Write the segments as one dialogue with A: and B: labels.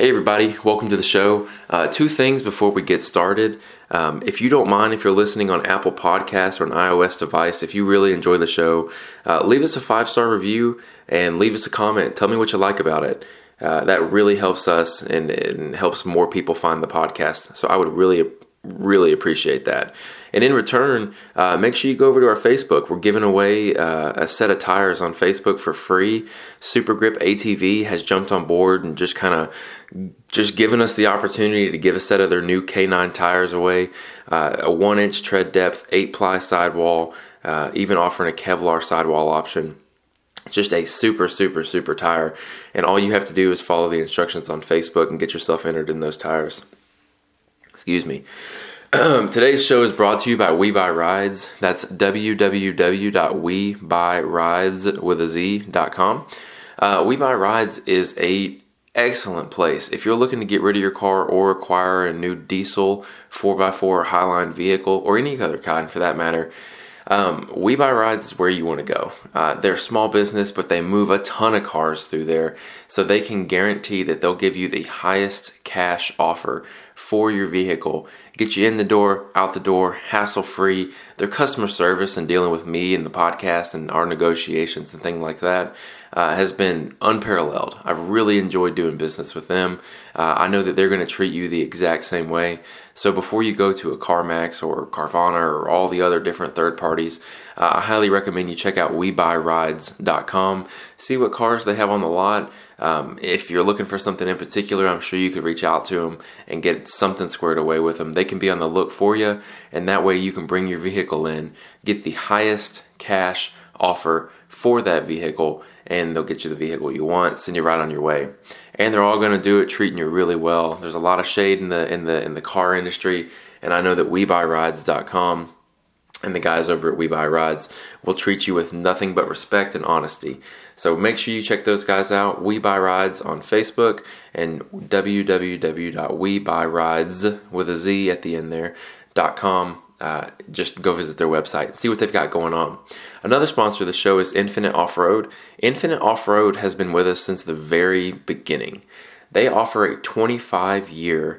A: Hey, everybody, welcome to the show. Uh, two things before we get started. Um, if you don't mind, if you're listening on Apple Podcasts or an iOS device, if you really enjoy the show, uh, leave us a five star review and leave us a comment. Tell me what you like about it. Uh, that really helps us and, and helps more people find the podcast. So I would really really appreciate that. And in return, uh, make sure you go over to our Facebook. We're giving away uh, a set of tires on Facebook for free. Super Grip ATV has jumped on board and just kind of just given us the opportunity to give a set of their new K9 tires away. Uh, a one inch tread depth, eight ply sidewall, uh, even offering a Kevlar sidewall option just a super super super tire and all you have to do is follow the instructions on facebook and get yourself entered in those tires Excuse me. Today's show is brought to you by We Buy Rides. That's www.webuyrides with a z.com. Uh, we Buy Rides is a excellent place if you're looking to get rid of your car or acquire a new diesel 4x4 highline vehicle or any other kind for that matter um, we Buy Rides is where you want to go. Uh, they're a small business, but they move a ton of cars through there, so they can guarantee that they'll give you the highest cash offer for your vehicle. Get you in the door, out the door, hassle free. Their customer service and dealing with me and the podcast and our negotiations and things like that uh, has been unparalleled. I've really enjoyed doing business with them. Uh, I know that they're going to treat you the exact same way. So before you go to a CarMax or Carvana or all the other different third parties, uh, I highly recommend you check out WeBuyRides.com. See what cars they have on the lot. Um, if you're looking for something in particular, I'm sure you could reach out to them and get something squared away with them. They can be on the look for you, and that way you can bring your vehicle in, get the highest cash offer for that vehicle, and they'll get you the vehicle you want, send you right on your way. And they're all going to do it treating you really well. There's a lot of shade in the in the in the car industry, and I know that WeBuyRides.com and the guys over at We Buy Rides will treat you with nothing but respect and honesty. So make sure you check those guys out. We Buy Rides on Facebook and www.webuyrides with a Z at the end there dot com. Uh, just go visit their website and see what they've got going on. Another sponsor of the show is Infinite Off Road. Infinite Off Road has been with us since the very beginning. They offer a 25 year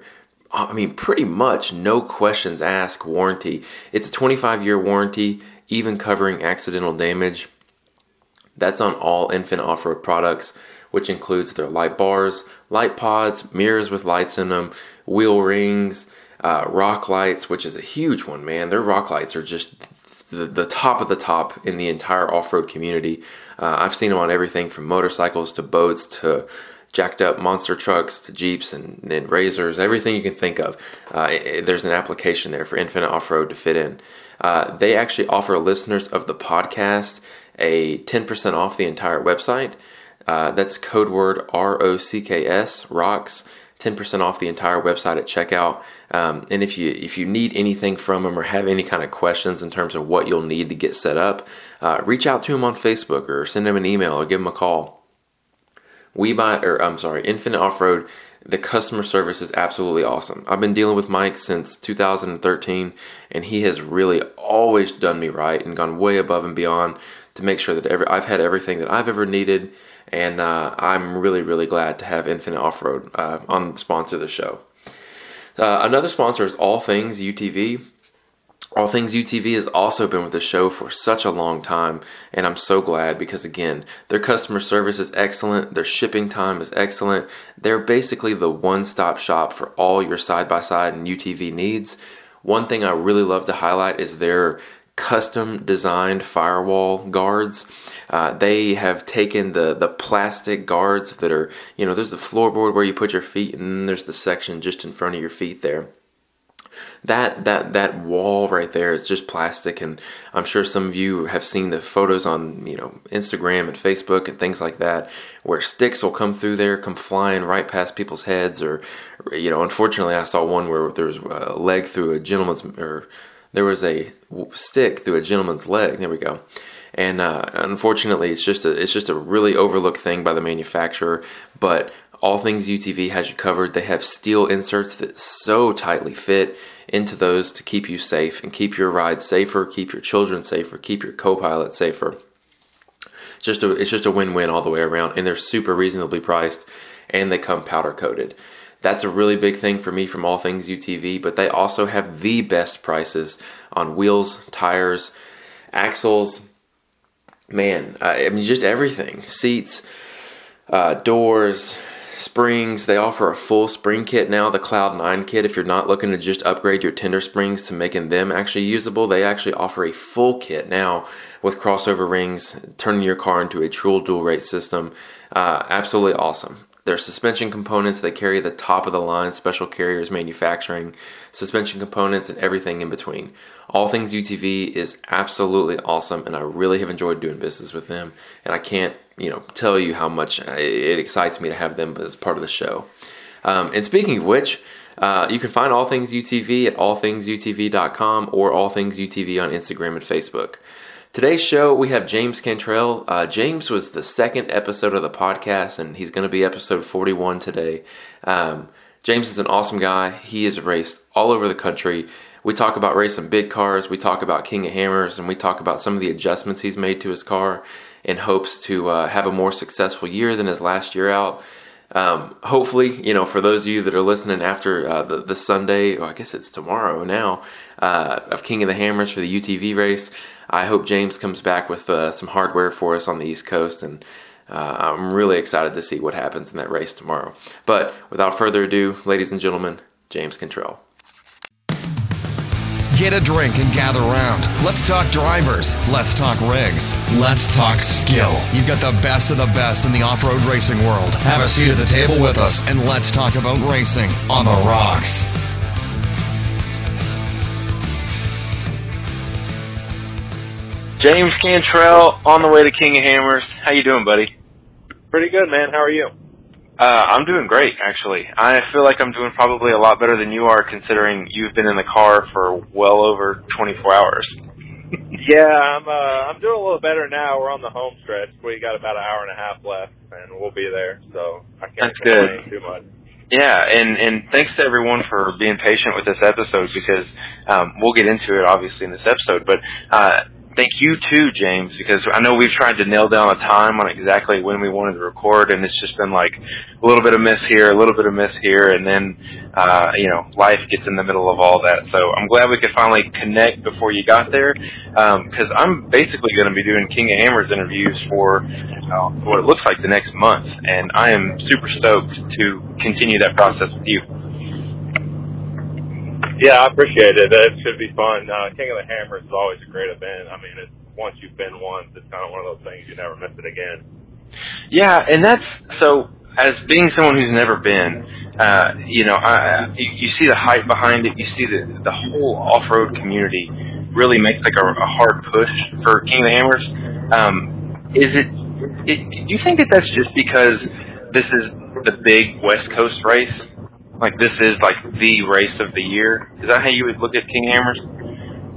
A: I mean, pretty much no questions asked warranty. It's a 25 year warranty, even covering accidental damage. That's on all Infinite Off Road products, which includes their light bars, light pods, mirrors with lights in them, wheel rings, uh, rock lights, which is a huge one, man. Their rock lights are just the, the top of the top in the entire off road community. Uh, I've seen them on everything from motorcycles to boats to jacked up monster trucks to Jeeps and, and RZRs, everything you can think of. Uh, it, there's an application there for Infinite Off Road to fit in. Uh, they actually offer listeners of the podcast a 10% off the entire website. Uh, that's code word R O C K S, rocks. 10% off the entire website at checkout. Um, and if you if you need anything from them or have any kind of questions in terms of what you'll need to get set up, uh, reach out to them on Facebook or send them an email or give them a call we buy or I'm sorry, Infinite Off Road. The customer service is absolutely awesome. I've been dealing with Mike since 2013, and he has really always done me right and gone way above and beyond to make sure that every, I've had everything that I've ever needed. And uh, I'm really, really glad to have Infinite Off Road uh, on sponsor the show. Uh, another sponsor is All Things UTV. All Things UTV has also been with the show for such a long time, and I'm so glad because, again, their customer service is excellent, their shipping time is excellent. They're basically the one stop shop for all your side by side and UTV needs. One thing I really love to highlight is their custom designed firewall guards. Uh, they have taken the the plastic guards that are, you know, there's the floorboard where you put your feet, and then there's the section just in front of your feet there that that that wall right there is just plastic and i'm sure some of you have seen the photos on you know instagram and facebook and things like that where sticks will come through there come flying right past people's heads or you know unfortunately i saw one where there was a leg through a gentleman's or there was a stick through a gentleman's leg. There we go. And uh, unfortunately it's just a it's just a really overlooked thing by the manufacturer but all things UTV has you covered. They have steel inserts that so tightly fit into those to keep you safe and keep your ride safer, keep your children safer, keep your co-pilot safer. Just a, it's just a win-win all the way around, and they're super reasonably priced. and they come powder coated. That's a really big thing for me from All Things UTV, but they also have the best prices on wheels, tires, axles, man, I mean, just everything seats, uh, doors, springs. They offer a full spring kit now, the Cloud 9 kit. If you're not looking to just upgrade your tender springs to making them actually usable, they actually offer a full kit now with crossover rings, turning your car into a true dual rate system. Uh, absolutely awesome. Their suspension components, they carry the top of the line special carriers manufacturing, suspension components, and everything in between. All Things UTV is absolutely awesome, and I really have enjoyed doing business with them. And I can't, you know, tell you how much it excites me to have them as part of the show. Um, and speaking of which, uh, you can find All Things UTV at allthingsutv.com or All Things UTV on Instagram and Facebook. Today's show, we have James Cantrell. Uh, James was the second episode of the podcast, and he's going to be episode 41 today. Um, James is an awesome guy. He has raced all over the country. We talk about racing big cars, we talk about King of Hammers, and we talk about some of the adjustments he's made to his car in hopes to uh, have a more successful year than his last year out. Um, hopefully, you know, for those of you that are listening after uh, the, the Sunday, well, I guess it's tomorrow now, uh, of King of the Hammers for the UTV race, I hope James comes back with uh, some hardware for us on the East Coast, and uh, I'm really excited to see what happens in that race tomorrow. But without further ado, ladies and gentlemen, James Cantrell.
B: Get a drink and gather round. Let's talk drivers. Let's talk rigs. Let's talk skill. You've got the best of the best in the off road racing world. Have a seat at the table with us and let's talk about racing on the rocks.
C: James Cantrell on the way to King of Hammers. How you doing, buddy?
D: Pretty good, man. How are you?
C: Uh, I'm doing great, actually. I feel like I'm doing probably a lot better than you are, considering you've been in the car for well over 24 hours.
D: yeah, I'm. Uh, I'm doing a little better now. We're on the home stretch. We got about an hour and a half left, and we'll be there. So I can't
C: That's complain
D: good. too much.
C: Yeah, and and thanks to everyone for being patient with this episode because um, we'll get into it obviously in this episode. But uh, thank you too, James, because I know we've tried to nail down a time on exactly when we wanted to record, and it's just been like a little bit of miss here, a little bit of miss here, and then uh, you know life gets in the middle of all that. So I'm glad we could finally connect before you got there, because um, I'm basically going to be doing King of Hammers interviews for uh, what it looks like the next month, and I am super stoked to continue that process with you.
D: Yeah, I appreciate it. It should be fun. Uh, King of the Hammers is always a great event. I mean, it's once you've been once, it's kind of one of those things you never miss it again.
C: Yeah, and that's so. As being someone who's never been, uh, you know, I, you, you see the hype behind it. You see the the whole off road community really makes like a, a hard push for King of the Hammers. Um, is it, it? Do you think that that's just because this is the big West Coast race? Like this is like the race of the year. Is that how you would look at King Hammers?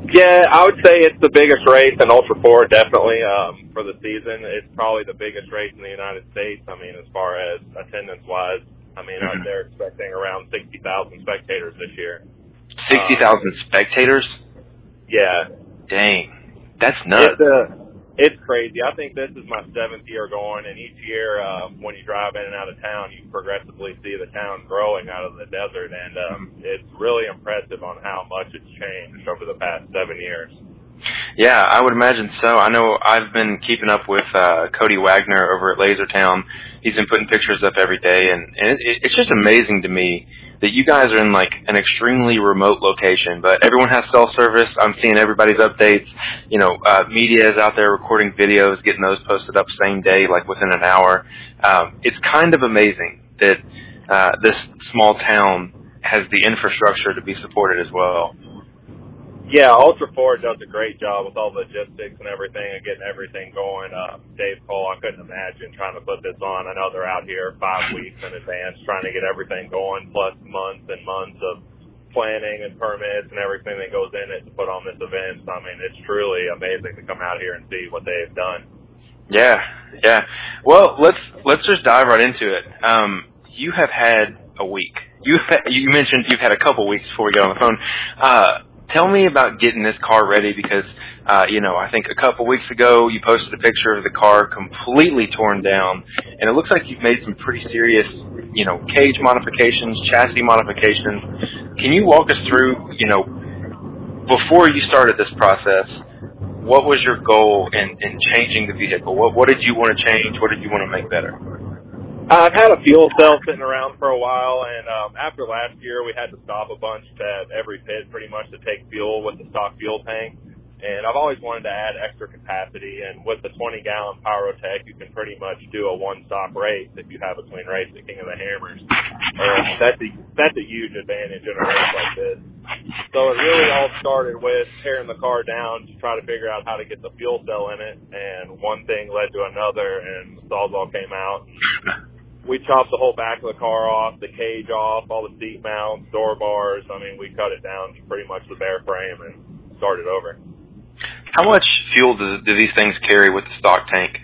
D: Yeah, I would say it's the biggest race in Ultra Four, definitely um, for the season. It's probably the biggest race in the United States. I mean, as far as attendance wise, I mean, mm-hmm. they're expecting around sixty thousand spectators this year.
C: Sixty thousand um, spectators?
D: Yeah.
C: Dang, that's nuts.
D: It's, uh, it's crazy. I think this is my seventh year going, and each year uh, when you drive in and out of town, you progressively see the town growing out of the desert, and um, it's really impressive on how much it's changed over the past seven years.
C: Yeah, I would imagine so. I know I've been keeping up with uh, Cody Wagner over at Lasertown. He's been putting pictures up every day, and, and it, it's just amazing to me that you guys are in like an extremely remote location, but everyone has cell service. I'm seeing everybody's updates. You know, uh, media is out there recording videos, getting those posted up same day, like within an hour. Um, it's kind of amazing that uh, this small town has the infrastructure to be supported as well.
D: Yeah, Ultra Four does a great job with all the logistics and everything and getting everything going. Uh, Dave Cole, I couldn't imagine trying to put this on. I know they're out here five weeks in advance trying to get everything going, plus months and months of planning and permits and everything that goes in it to put on this event. So, I mean, it's truly amazing to come out here and see what they've done.
C: Yeah, yeah. Well, let's let's just dive right into it. Um, you have had a week. You you mentioned you've had a couple weeks before we get on the phone. Uh, tell me about getting this car ready because uh, you know I think a couple weeks ago you posted a picture of the car completely torn down, and it looks like you've made some pretty serious you know, cage modifications, chassis modifications. Can you walk us through, you know, before you started this process, what was your goal in, in changing the vehicle? What, what did you want to change? What did you want to make better?
D: I've had a fuel cell sitting around for a while, and um, after last year, we had to stop a bunch at every pit pretty much to take fuel with the stock fuel tank. And I've always wanted to add extra capacity, and with the 20 gallon Pyrotect, you can pretty much do a one stop race if you have between race the King of the Hammers. And that's a that's a huge advantage in a race like this. So it really all started with tearing the car down to try to figure out how to get the fuel cell in it, and one thing led to another, and the Sawzall came out. We chopped the whole back of the car off, the cage off, all the seat mounts, door bars. I mean, we cut it down to pretty much the bare frame and started over.
C: How much fuel do, do these things carry with the stock tank?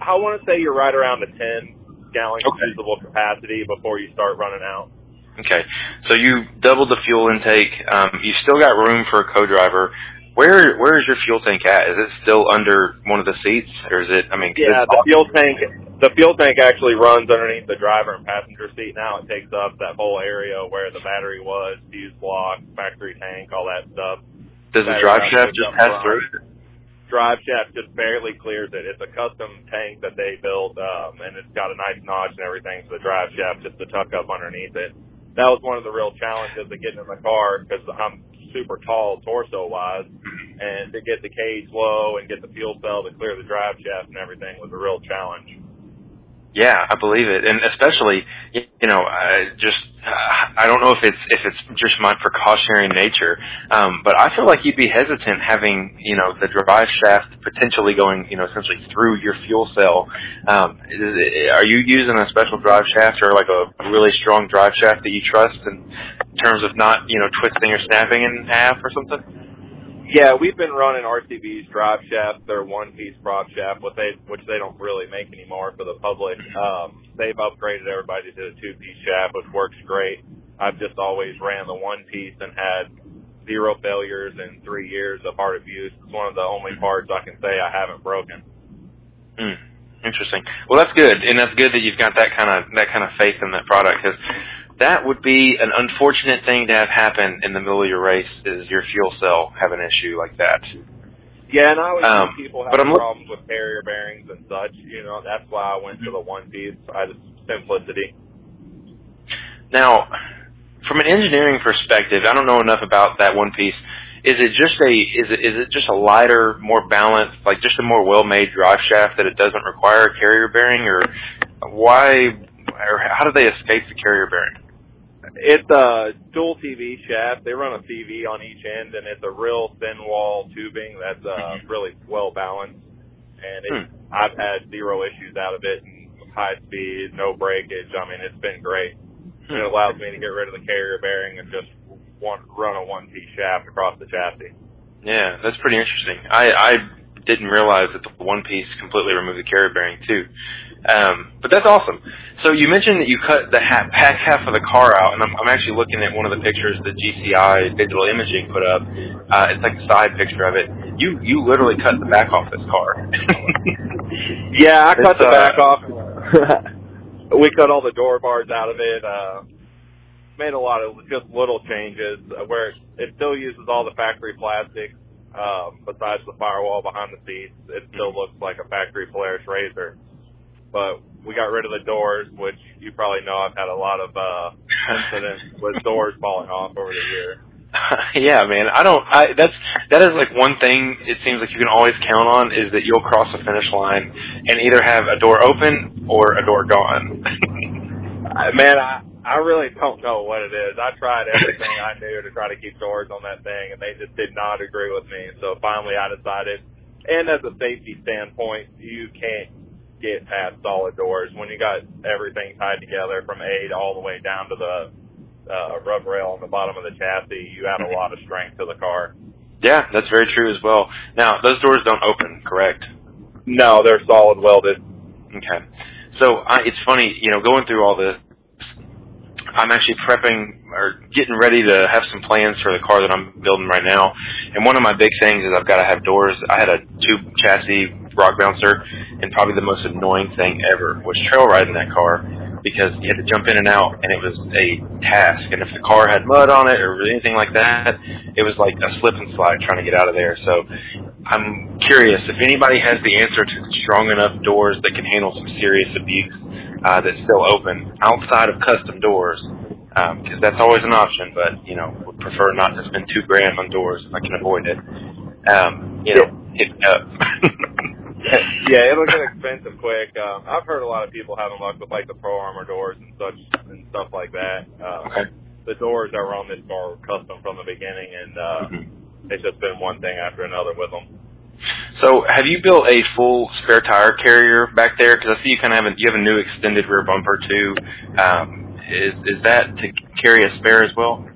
D: I want to say you're right around the 10 gallon
C: Okay.
D: usable capacity before you start running out.
C: Okay, so you doubled the fuel intake. Um, you still got room for a co-driver. Where where is your fuel tank at? Is it still under one of the seats, or is it? I mean,
D: Yeah, the fuel tank. The fuel tank actually runs underneath the driver and passenger seat. Now it takes up that whole area where the battery was, fuse block, factory tank, all that stuff.
C: does the drive shaft just pass through? it?
D: Drive shaft just barely clears it. It's a custom tank that they built, um, and it's got a nice notch and everything for the drive shaft just to tuck up underneath it. That was one of the real challenges of getting in the car because I'm super tall torso wise, and to get the cage low and get the fuel cell to clear the drive shaft and everything was a real challenge.
C: Yeah, I believe it, and especially you know, uh, just uh, I don't know if it's if it's just my precautionary nature, um, but I feel like you'd be hesitant having you know the drive shaft potentially going you know essentially through your fuel cell. Um, it, are you using a special drive shaft or like a really strong drive shaft that you trust in terms of not you know twisting or snapping in half or something?
D: Yeah, we've been running RCV's drive shaft, their one piece prop shaft, what they which they don't really make anymore for the public. Um, they've upgraded everybody to the two piece shaft, which works great. I've just always ran the one piece and had zero failures in three years of hard abuse. It's one of the only parts I can say I haven't broken.
C: Hmm. Interesting. Well, that's good, and that's good that you've got that kind of that kind of faith in that product because that would be an unfortunate thing to have happen in the middle of your race is your fuel cell have an issue like that.
D: Yeah, and I always
C: Um,
D: see people have problems with carrier bearings and such. You know, that's why I went to the one piece. I just simplicity.
C: Now, from an engineering perspective, I don't know enough about that one piece. Is it just a is it is it just a lighter, more balanced, like just a more well-made drive shaft that it doesn't require a carrier bearing, or why or how do they escape the carrier bearing?
D: It's a dual CV shaft. They run a CV on each end, and it's a real thin wall tubing that's uh, hmm. really well balanced. And it, hmm. I've had zero issues out of it. And high speed, no breakage. I mean, it's been great. And it allows me to get rid of the carrier bearing and just one, run a one piece shaft across the chassis.
C: Yeah, that's pretty interesting. I, I didn't realize that the one piece completely removed the carrier bearing too. Um, but that's awesome. So you mentioned that you cut the ha- back half of the car out, and I'm, I'm actually looking at one of the pictures that GCI Digital Imaging put up. Uh, it's like a side picture of it. You you literally cut the back off this car.
D: Yeah, I cut
C: It's,
D: the
C: uh,
D: back off. we cut all the door bars out of it. Uh, made a lot of just little changes uh, where it still uses all the factory plastic. Um, besides the firewall behind the seats, it still looks like a factory Polaris RZR. But we got rid of the doors, which you probably know I've had a lot of uh, incidents with doors falling off over the years.
C: yeah, man. I don't. I that's that is like one thing. It seems like you can always count on is that you'll cross the finish line and either have a door open or a door gone.
D: Man, I I really don't know what it is. I tried everything I knew to try to keep doors on that thing, and they just did not agree with me. So finally, I decided. And as a safety standpoint, you can't get past solid doors when you got everything tied together from A to all the way down to the uh, rub rail on the bottom of the chassis. You add a lot of strength to the car.
C: yeah, that's very true as well. Now those doors don't open, correct?
D: No, they're solid welded.
C: Okay. So I, it's funny, you know, going through all this. I'm actually prepping or getting ready to have some plans for the car that I'm building right now. And one of my big things is I've got to have doors. I had a tube chassis rock bouncer, and probably the most annoying thing ever was trail riding that car because you had to jump in and out, and it was a task. And if the car had mud on it or anything like that, it was like a slip and slide trying to get out of there. So I'm curious if anybody has the answer to strong enough doors that can handle some serious abuse uh, that's still open outside of custom doors. Because um, that's always an option, but you know, would prefer not to spend two grand on doors if I can avoid it. Um, you know, hit me up.
D: yeah, it'll get expensive quick. Um, I've heard a lot of people having luck with like the Pro Armor doors and such and stuff like that. Um,
C: okay.
D: The doors that were on this car were custom from the beginning, and uh, mm-hmm. it's just been one thing after another with them.
C: So, have you built a full spare tire carrier back there? Because I see you kind of have a, you have a new extended rear bumper too. Um, is is that to carry a spare as well?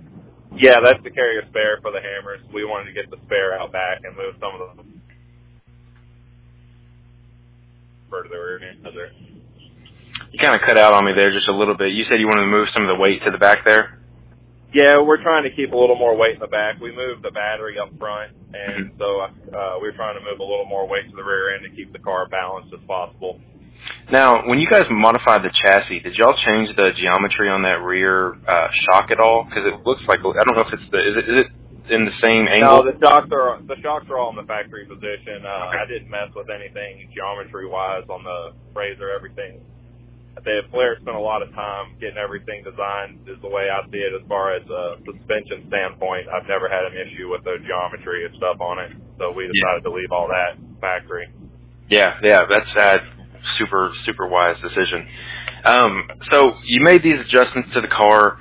D: Yeah, that's to carry a spare for the hammers. We wanted to get the spare out back and move some of the to the rear end of there.
C: You kind of cut out on me there just a little bit. You said you wanted to move some of the weight to the back there.
D: Yeah, we're trying to keep a little more weight in the back. We moved the battery up front, and mm-hmm. so uh, we're trying to move a little more weight to the rear end to keep the car balanced as possible.
C: Now, when you guys modified the chassis, did y'all change the geometry on that rear uh, shock at all? Because it looks like I don't know if it's the is it is it in the same angle?
D: No, the shocks are the shocks are all in the factory position. Uh, okay. I didn't mess with anything geometry wise on the RZR. Everything the Flair spent a lot of time getting everything designed. Is the way I see it as far as a suspension standpoint. I've never had an issue with the geometry and stuff on it, so we decided yeah. to leave all that factory.
C: Yeah, yeah, that's a super super wise decision. Um, so you made these adjustments to the car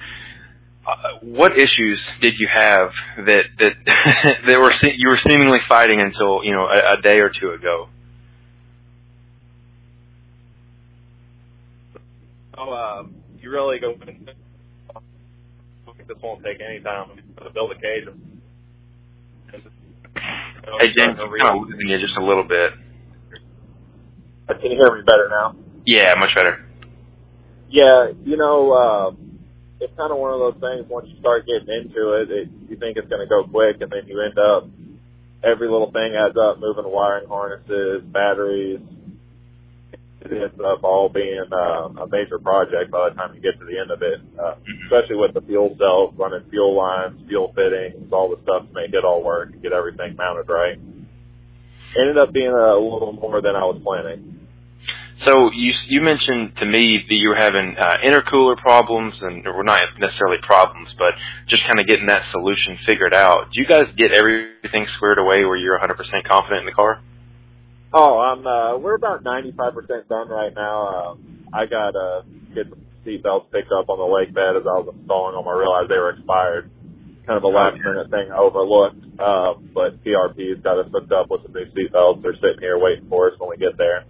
C: what issues did you have that that that were you were seemingly fighting until you know a, a day or two ago?
D: Oh, uh, you really go. This won't take any time to build a cage.
C: Hey James, I'm kind of losing you just a little bit.
D: Can you hear me better now?
C: Yeah, much better.
D: Yeah, you know. Uh, it's kind of one of those things. Once you start getting into it, it you think it's going to go quick, and then you end up every little thing adds up. Moving wiring harnesses, batteries. It ends up all being uh, a major project by the time you get to the end of it. Uh, especially with the fuel cells, running fuel lines, fuel fittings, all the stuff to make it all work, get everything mounted right. Ended up being a little more than I was planning.
C: So you you mentioned to me that you were having uh, intercooler problems, and or not necessarily problems, but just kind of getting that solution figured out. Do you guys get everything squared away where you're 100% confident in the car?
D: Oh, I'm. Uh, we're about 95% done right now. Uh, I got uh, get the seat belts picked up on the lake bed as I was installing them. I realized they were expired. Kind of a last minute thing I overlooked. Uh, but PRP's got us hooked up with some new seat belts. They're sitting here waiting for us when we get there.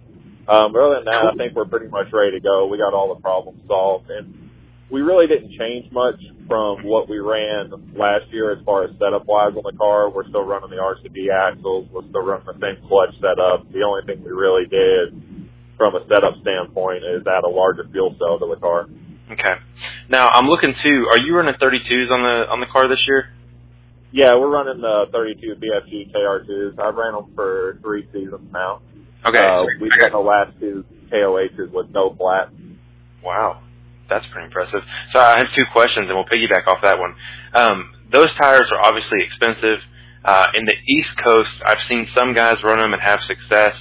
D: Um, other than that, I think we're pretty much ready to go. We got all the problems solved, and we really didn't change much from what we ran last year as far as setup wise on the car. We're still running the RCV axles. We're still running the same clutch setup. The only thing we really did from a setup standpoint is add a larger fuel cell to the car.
C: Okay. Now I'm looking too. Are you running 32s on the on the car this year?
D: Yeah, we're running the 32 BFG KR2s. I've ran them for three seasons now.
C: Okay.
D: Uh, we've got the last two KOHs with no flat.
C: Wow. That's pretty impressive. So I have two questions, and we'll piggyback off that one. Um, those tires are obviously expensive. Uh, in the East Coast, I've seen some guys run them and have success.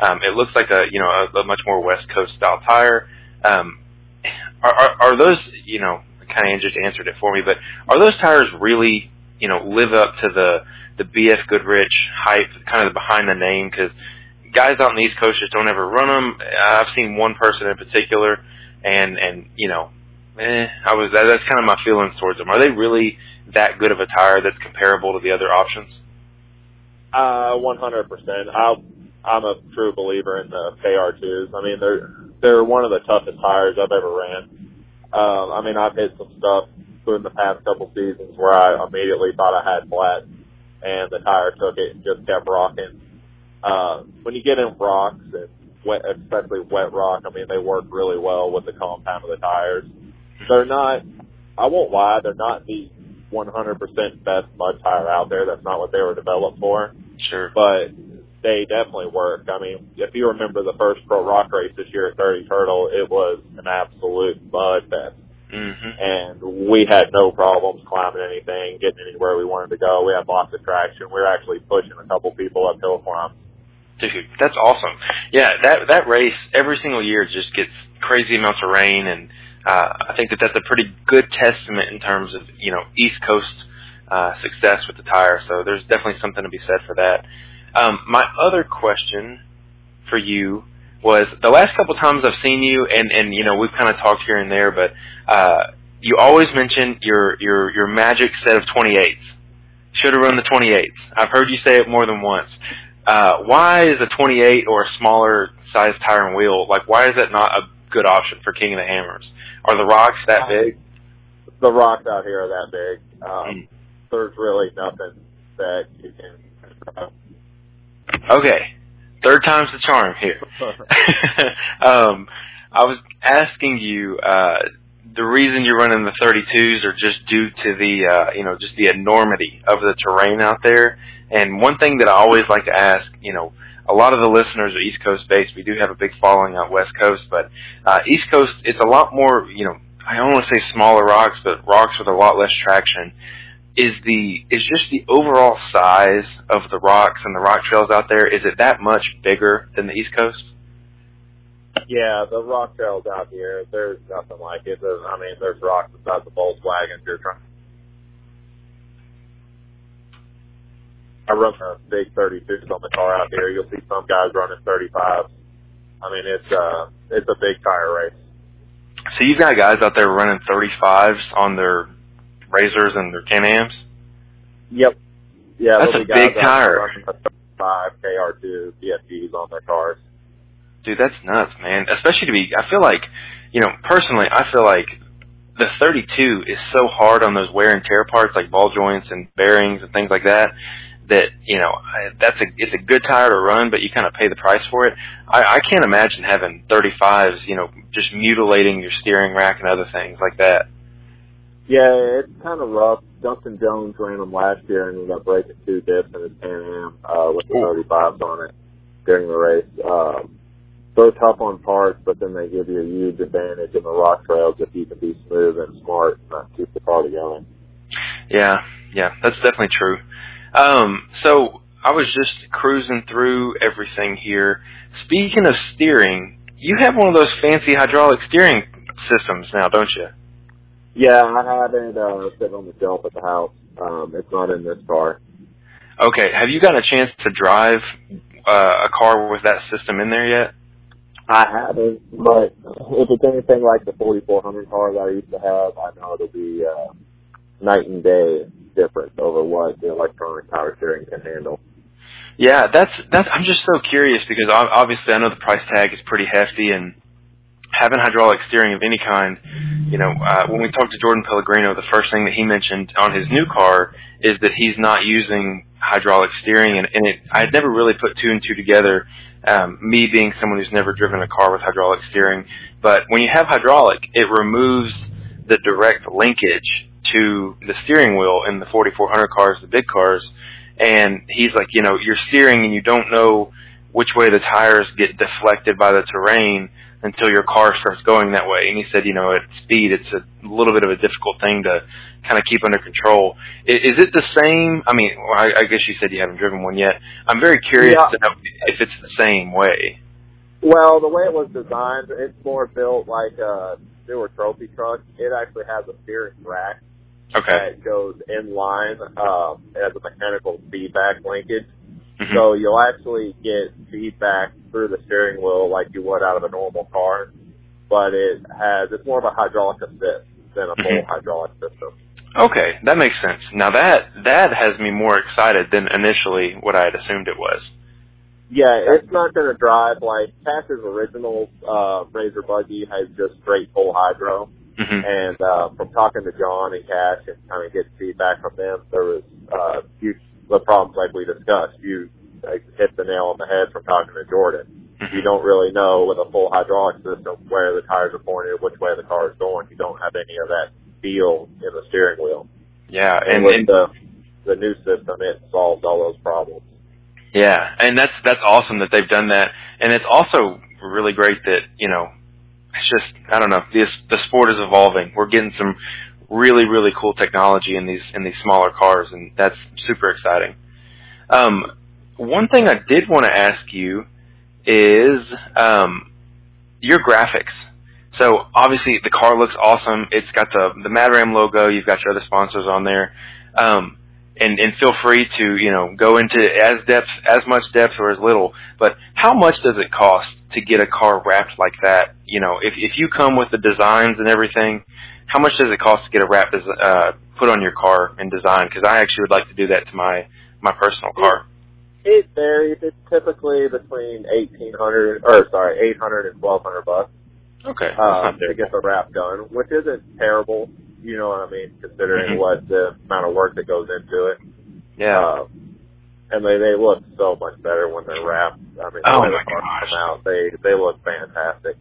C: Um, it looks like a you know a, a much more West Coast style tire. Um, are, are, are those you know kind of just answered it for me, but are those tires really you know live up to the the BF Goodrich hype, kind of behind the name? Because guys out on the East Coast just don't ever run them. I've seen one person in particular, and and you know, eh, I was that, that's kind of my feelings towards them. Are they really that good of a tire that's comparable to the other options?
D: Uh, 100%. I I'm a true believer in the KR2s. I mean, they're they're one of the toughest tires I've ever ran. Um, I mean, I've hit some stuff in the past couple seasons where I immediately thought I had flat, and the tire took it and just kept rocking uh, when you get in rocks and wet, especially wet rock, I mean, they work really well with the compound of the tires. They're not, I won't lie, they're not the 100% best mud tire out there. That's not what they were developed for.
C: Sure.
D: But they definitely work. I mean, if you remember the first pro rock race this year at Dirty Turtle, it was an absolute mud fest.
C: Mm-hmm.
D: And we had no problems climbing anything, getting anywhere we wanted to go. We had lots of traction. We were actually pushing a couple people up hill climbs.
C: Dude, that's awesome. Yeah, that that race every single year just gets crazy amounts of rain, and uh, I think that that's a pretty good testament in terms of you know East Coast uh, success with the tire. So there's definitely something to be said for that. Um, my other question for you was the last couple times I've seen you, and and you know we've kind of talked here and there, but uh, you always mention your your your magic set of 28s. Should have run the 28s. I've heard you say it more than once. Uh, why is a 28 or a smaller size tire and wheel like? Why is that not a good option for King of the Hammers? Are the rocks that big?
D: The rocks out here are that big. Um,
C: Mm.
D: There's really nothing that you can.
C: Okay, third time's the charm here. um, I was asking you uh, the reason you're running the 32s are just due to the uh, you know just the enormity of the terrain out there. And one thing that I always like to ask, you know, a lot of the listeners are East Coast based. We do have a big following out West Coast, but uh, East Coast it's a lot more you know I don't want to say smaller rocks, but rocks with a lot less traction. Is the is just the overall size of the rocks and the rock trails out there? Is it that much bigger than the East Coast?
D: Yeah, the rock trails out here, there's nothing like it. There's, I mean, there's rocks beside the Volkswagen. You're trying. I run a big 32s on the car out here. You'll see some guys running 35s. I mean, it's uh, it's a big tire race.
C: So you've got guys out there running 35s on their RZRs and their Can-Ams?
D: Yep. Yeah,
C: That's a big tire.
D: there Running a 35 KR2 BFGs on their cars.
C: Dude, that's nuts, man. Especially to be, I feel like, you know, personally, I feel like the 32 is so hard on those wear and tear parts like ball joints and bearings and things like that. That you know, that's a it's a good tire to run, but you kind of pay the price for it. I, I can't imagine having 35s, you know, just mutilating your steering rack and other things like that.
D: Yeah, it's kind of rough. Dustin Jones ran them last year and ended up breaking two dips in his Can-Am uh, with the 35s on it during the race. Um, they're tough on parts, but then they give you a huge advantage in the rock trails if you can be smooth and smart and not keep the car together.
C: Yeah, yeah, that's definitely true. Um, so I was just cruising through everything here. Speaking of steering, you have one of those fancy hydraulic steering systems now, don't you?
D: Yeah, I have it uh, sitting on the shelf at the house. Um, it's not in this car.
C: Okay, have you gotten a chance to drive uh, a car with that system in there yet?
D: I haven't, but if it's anything like the 4400 car that I used to have, I know it'll be uh, night and day difference over what the electronic power steering can handle.
C: Yeah, that's that's. I'm just so curious because obviously I know the price tag is pretty hefty, and having hydraulic steering of any kind, you know, uh, when we talked to Jordan Pellegrino, the first thing that he mentioned on his new car is that he's not using hydraulic steering, and, and it, I had never really put two and two together. Um, me being someone who's never driven a car with hydraulic steering, but when you have hydraulic, it removes the direct linkage to the steering wheel in the 4400 cars, the big cars, and he's like, you know, you're steering and you don't know which way the tires get deflected by the terrain until your car starts going that way. And he said, you know, at speed, it's a little bit of a difficult thing to kind of keep under control. Is, is it the same? I mean, well, I, I guess you said you haven't driven one yet. I'm very curious
D: Yeah.
C: to know if it's the same way.
D: Well, the way it was designed, it's more built like a newer trophy truck. It actually has a steering rack
C: Okay.
D: that goes in line. Um, it has a mechanical feedback linkage.
C: Mhm.
D: So you'll actually get feedback through the steering wheel like you would out of a normal car, but it has it's more of a hydraulic assist than a full
C: Mhm.
D: hydraulic system.
C: Okay, that makes sense. Now that that has me more excited than initially what I had assumed it was.
D: Yeah, it's not going to drive like Cash's original uh, RZR buggy has just straight full hydro,
C: hmm
D: and uh, from talking to John and Cash and kind of getting feedback from them, there was uh, few the problems like we discussed. You like, hit the nail on the head from talking to Jordan.
C: Mm-hmm.
D: you don't really know with a full hydraulic system where the tires are pointed, which way the car is going. You don't have any of that feel in the steering wheel.
C: Yeah,
D: And,
C: and,
D: with
C: and
D: the the new system, it solves all those problems.
C: Yeah, and that's that's awesome that they've done that, and it's also really great that you know it's just I don't know this the sport is evolving. We're getting some really really cool technology in these in these smaller cars, and that's super exciting. Um, one thing I did want to ask you is um, your graphics. So obviously the car looks awesome. It's got the the Madram logo. You've got your other sponsors on there. Um, and, and feel free to you know go into as depth as much depth or as little. But how much does it cost to get a car wrapped like that? You know, if if you come with the designs and everything, how much does it cost to get a wrap des- uh, put on your car and design? Because I actually would like to do that to my my personal car.
D: It varies. It's typically between eighteen hundred, or sorry, eight hundred and twelve hundred bucks
C: Okay,
D: um, to get the wrap done, which isn't terrible. You know what I mean, considering
C: Mhm.
D: what the amount of work that goes into it.
C: Yeah.
D: Um, and they they look so much better when they're wrapped. I mean,
C: Oh my
D: the
C: gosh.
D: come out, they they look fantastic.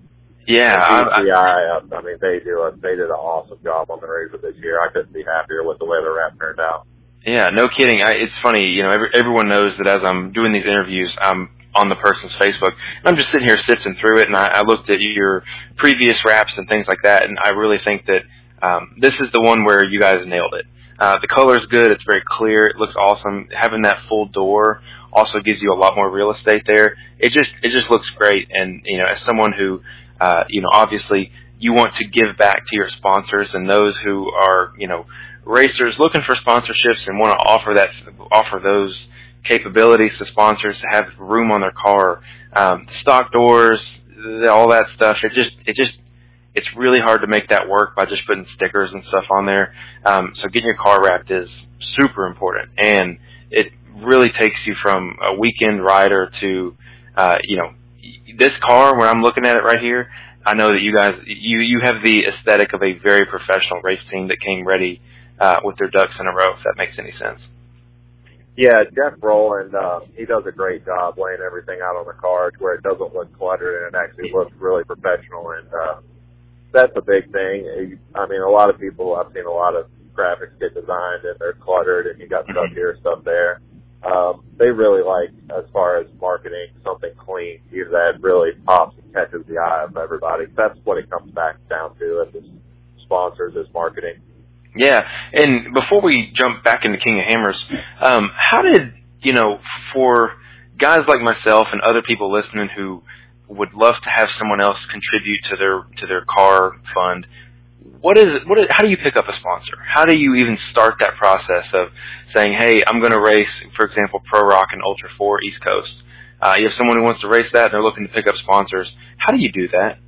C: Yeah. I, I,
D: DCI, I mean, they do a, they did an awesome job on the RZR this year. I couldn't be happier with the way the wrap turned out.
C: Yeah, no kidding. I, it's funny, you know, every, everyone knows that as I'm doing these interviews, I'm on the person's Facebook. And I'm just sitting here sifting through it, and I, I looked at your previous raps and things like that, and I really think that um, this is the one where you guys nailed it. Uh, the color's good. It's very clear. It looks awesome. Having that full door also gives you a lot more real estate there. It just it just looks great. And you know, as someone who uh, you know, obviously you want to give back to your sponsors and those who are you know racers looking for sponsorships and want to offer that offer those capabilities to sponsors to have room on their car, um, stock doors, all that stuff. It just it just it's really hard to make that work by just putting stickers and stuff on there. Um, so getting your car wrapped is super important, and it really takes you from a weekend rider to uh, you know this car. When I'm looking at it right here, I know that you guys you you have the aesthetic of a very professional race team that came ready uh, with their ducks in a row. If that makes any sense.
D: Yeah, Jeff Rowland, uh, he does a great job laying everything out on the car to where it doesn't look cluttered and it actually looks really professional. And uh, that's a big thing. I mean, a lot of people, I've seen a lot of graphics get designed and they're cluttered and you got stuff here, stuff there. Um, they really like, as far as marketing, something clean, either that really pops and catches the eye of everybody. That's what it comes back down to as sponsors is marketing.
C: Yeah, and before we jump back into King of Hammers, um, how did you know for guys like myself and other people listening who would love to have someone else contribute to their to their car fund? What is? What is, how do you pick up a sponsor? How do you even start that process of saying, "Hey, I'm going to race, for example, Pro Rock and Ultra Four East Coast." Uh, you have someone who wants to race that, and they're looking to pick up sponsors. How do you do that?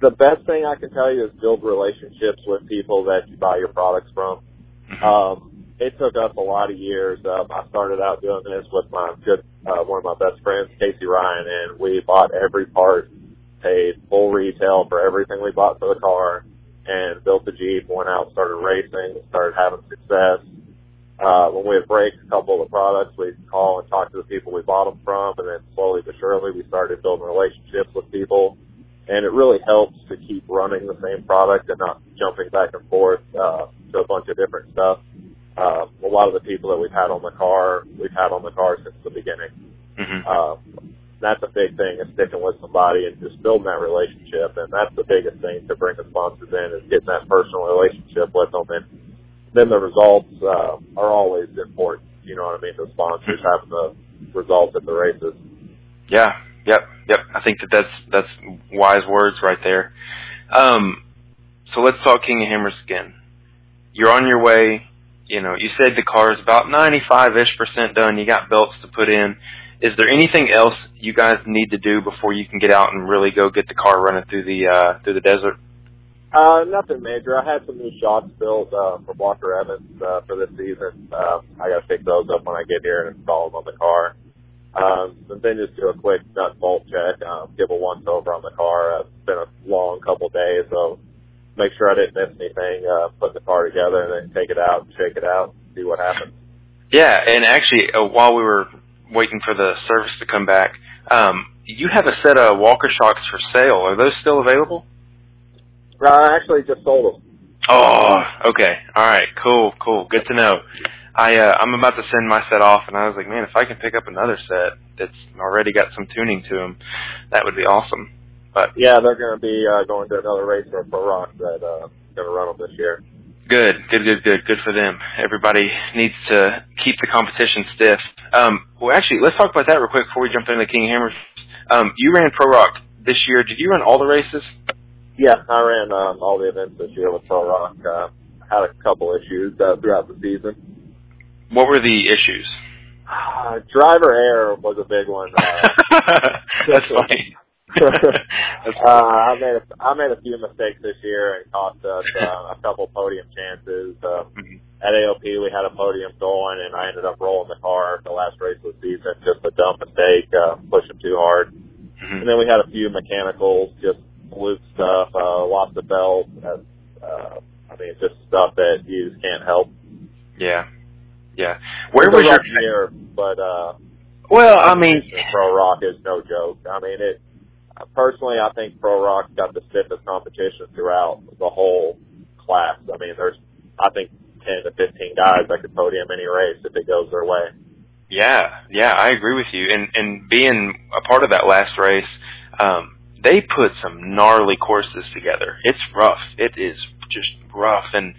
D: the best thing I can tell you is build relationships with people that you buy your products from. Um, it took us a lot of years. Um, I started out doing this with my good, uh, one of my best friends, Casey Ryan, and we bought every part, paid full retail for everything we bought for the car, and built the Jeep, went out, started racing, started having success. Uh, when we would break a couple of the products, we'd call and talk to the people we bought them from, and then slowly but surely we started building relationships with people and it really helps to keep running the same product and not jumping back and forth uh, to a bunch of different stuff. Uh, a lot of the people that we've had on the car, we've had on the car since the beginning.
C: Mm-hmm.
D: Uh, that's a big thing is sticking with somebody and just building that relationship. And that's the biggest thing to bring the sponsors in is getting that personal relationship with them. And then the results uh, are always important. You know what I mean? The sponsors having the results at the races.
C: Yeah. Yep, yep. I think that that's that's wise words right there. Um, so let's talk King of Hammers again. You're on your way. You know, you said the car is about 95-ish percent done. You got belts to put in. Is there anything else you guys need to do before you can get out and really go get the car running through the uh, through the desert?
D: Uh, nothing major. I had some new shocks built uh, from Walker Evans uh, for this season. Uh, I got to pick those up when I get here and install them on the car. Um, and then just do a quick nut bolt check, um, give a once over on the car. Uh, it's been a long couple days, so make sure I didn't miss anything, uh, put the car together and then take it out shake it out, see what happens.
C: Yeah, and actually, uh, while we were waiting for the service to come back, um, you have a set of Walker shocks for sale. Are those still available?
D: I actually just sold them.
C: Oh, okay. All right. Cool. Cool. Good to know. I uh, I'm about to send my set off, and I was like, man, if I can pick up another set that's already got some tuning to them, that would be awesome. But
D: yeah, they're going to be uh, going to another race for Pro Rock that uh, going to run them this year.
C: Good, good, good, good, good for them. Everybody needs to keep the competition stiff. Um, well, actually, let's talk about that real quick before we jump into the King Hammers. Um, you ran Pro Rock this year. Did you run all the races?
D: Yeah, I ran um, all the events this year with Pro Rock. Uh, had a couple issues uh, throughout the season.
C: What were the issues?
D: Uh, driver error was a big one. Uh,
C: That's funny.
D: uh, I made a, I made a few mistakes this year and cost us uh, a couple podium chances. Uh,
C: Mhm.
D: At AOP, we had a podium going, and I ended up rolling the car the last race of the season. Just a dumb mistake, uh, pushing too hard.
C: Mhm.
D: And then we had a few mechanicals, just fluke stuff, uh, lost the belt. Uh, uh, I mean, just stuff that you just can't help.
C: Yeah, yeah. Where
D: was
C: your?
D: year? But uh,
C: Well, I mean,
D: Pro Rock is no joke. I mean, it. Personally, I think Pro Rock's got the stiffest competition throughout the whole class. I mean, there's, I think, ten to fifteen guys that could podium any race if it goes their way.
C: Yeah, yeah, I agree with you. And and being a part of that last race, um, they put some gnarly courses together. It's rough. It is just rough. And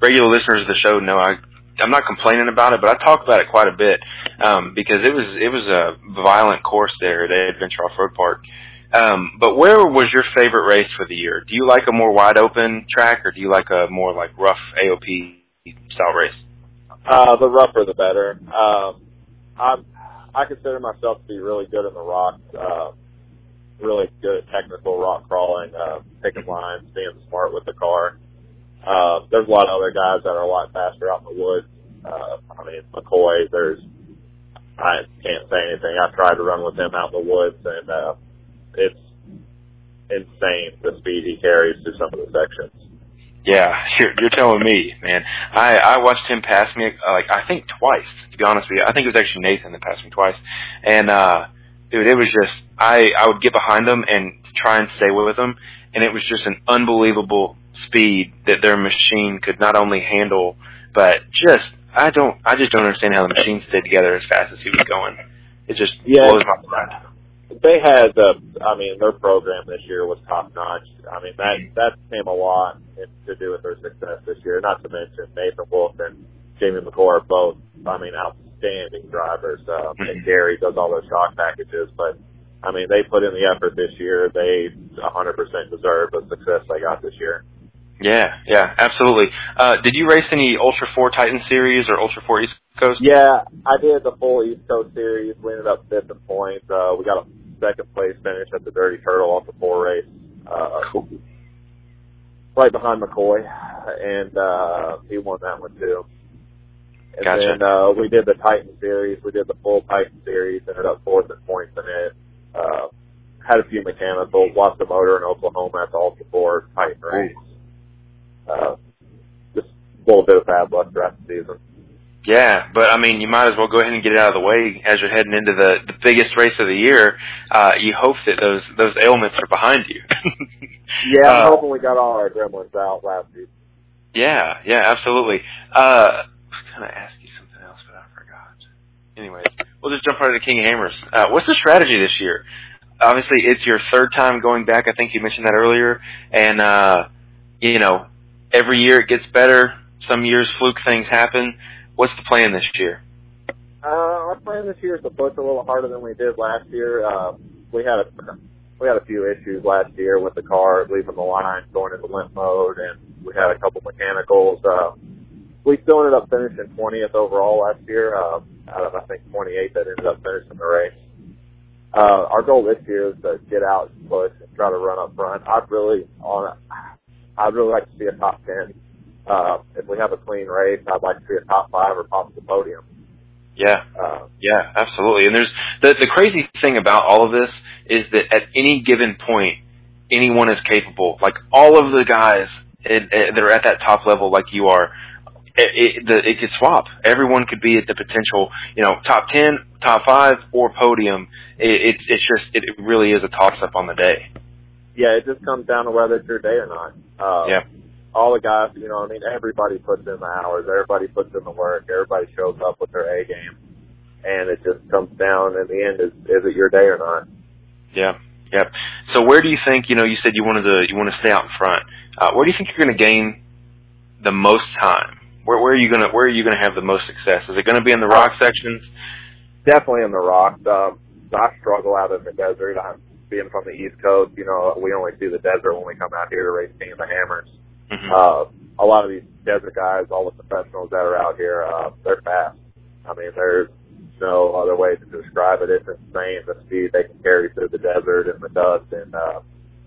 C: regular listeners of the show know I I'm not complaining about it, but I talk about it quite a bit um, because it was it was a violent course there at Adventure Off Road Park. Um, but where was your favorite race for the year? Do you like a more wide open track, or do you like a more like rough AOP style race?
D: Uh, the rougher the better. Um, I I consider myself to be really good in the rocks. Uh, really good technical rock crawling, uh, picking lines, being smart with the car. Uh, there's a lot of other guys that are a lot faster out in the woods. Uh, I mean, McCoy, there's, I can't say anything. I tried to run with him out in the woods and, uh, it's insane the speed he carries through some of the sections.
C: Yeah, you're, you're telling me, man. I I watched him pass me uh, like I think twice. To be honest with you, I think it was actually Nathan that passed me twice. And uh, dude, it was just I I would get behind him and try and stay with him, and it was just an unbelievable speed that their machine could not only handle, but just I don't I just don't understand how the machine stayed together as fast as he was going. It just
D: Yeah.
C: blows my mind.
D: they had the I mean their program this year was top notch. I mean that that came a lot to do with their success this year. Not to mention Nathan Wolf and Jamie McCoy are both I mean outstanding drivers. Um, and Gary does all those shock packages, but I mean they put in the effort this year. They 100% deserve the success they got this year.
C: Yeah, yeah, absolutely. Uh, did you race any Ultra Four Titan Series or Ultra Four East Coast?
D: Yeah, I did the full East Coast series. We ended up fifth in points. Uh, we got a second place finish at the Dirty Turtle off the four race. Uh, right behind McCoy, and uh, he won that one too. And
C: Gotcha.
D: then uh, we did the Titan series. We did the full Titan series. Ended up fourth in points in it. Uh, had a few mechanicals. Lost the motor in Oklahoma at the Ultra Four Titan race. Uh, just a little bit of bad luck throughout the season.
C: Yeah, but I mean, you might as well go ahead and get it out of the way as you're heading into the the biggest race of the year. Uh, you hope that those those ailments are behind you.
D: Yeah, I'm
C: Uh,
D: hoping we got all our gremlins out last week.
C: yeah, yeah, absolutely. Uh, I was gonna ask you something else, but I forgot. Anyways, we'll just jump right into King of Hammers. Uh, what's the strategy this year? Obviously, it's your third time going back. I think you mentioned that earlier, and uh, you know, every year it gets better. Some years fluke things happen. What's the plan this year?
D: Uh, our plan this year is to push a little harder than we did last year. Uh, we had a we had a few issues last year with the car leaving the line, going into limp mode, and we had a couple mechanicals. Uh, we still ended up finishing 20th overall last year, uh, out of I think 28 that ended up finishing the race. Uh, our goal this year is to get out and push and try to run up front. I'd really on I'd really like to see a top 10. Uh, if we have a clean race, I'd like to see a top five or possible podium.
C: Yeah,
D: Uh,
C: Yeah, absolutely. And there's the the crazy thing about all of this is that at any given point, anyone is capable. Like all of the guys it, it, that are at that top level, like you are, it, it, the, it could swap. Everyone could be at the potential, you know, top ten, top five, or podium. It, it's it's just it really is a toss up on the day.
D: yeah, it just comes down to whether it's your day or not. Uh,
C: Yeah.
D: all the guys, you know, I mean, everybody puts in the hours, everybody puts in the work, everybody shows up with their A game, and it just comes down in the end is is it your day or not?
C: Yeah, yeah. So where do you think? You know, you said you wanted to you want to stay out in front. Uh, where do you think you're going to gain the most time? Where where are you gonna where are you gonna have the most success? Is it going to be in the rock sections?
D: Definitely in the rocks. Um, I struggle out in the desert. I'm being from the East Coast. You know, we only see the desert when we come out here to race King of the Hammers.
C: Mm-hmm.
D: Uh, a lot of these desert guys, all the professionals that are out here, uh, they're fast. I mean, there's no other way to describe it. It's insane the speed they can carry through the desert and the dust, and uh,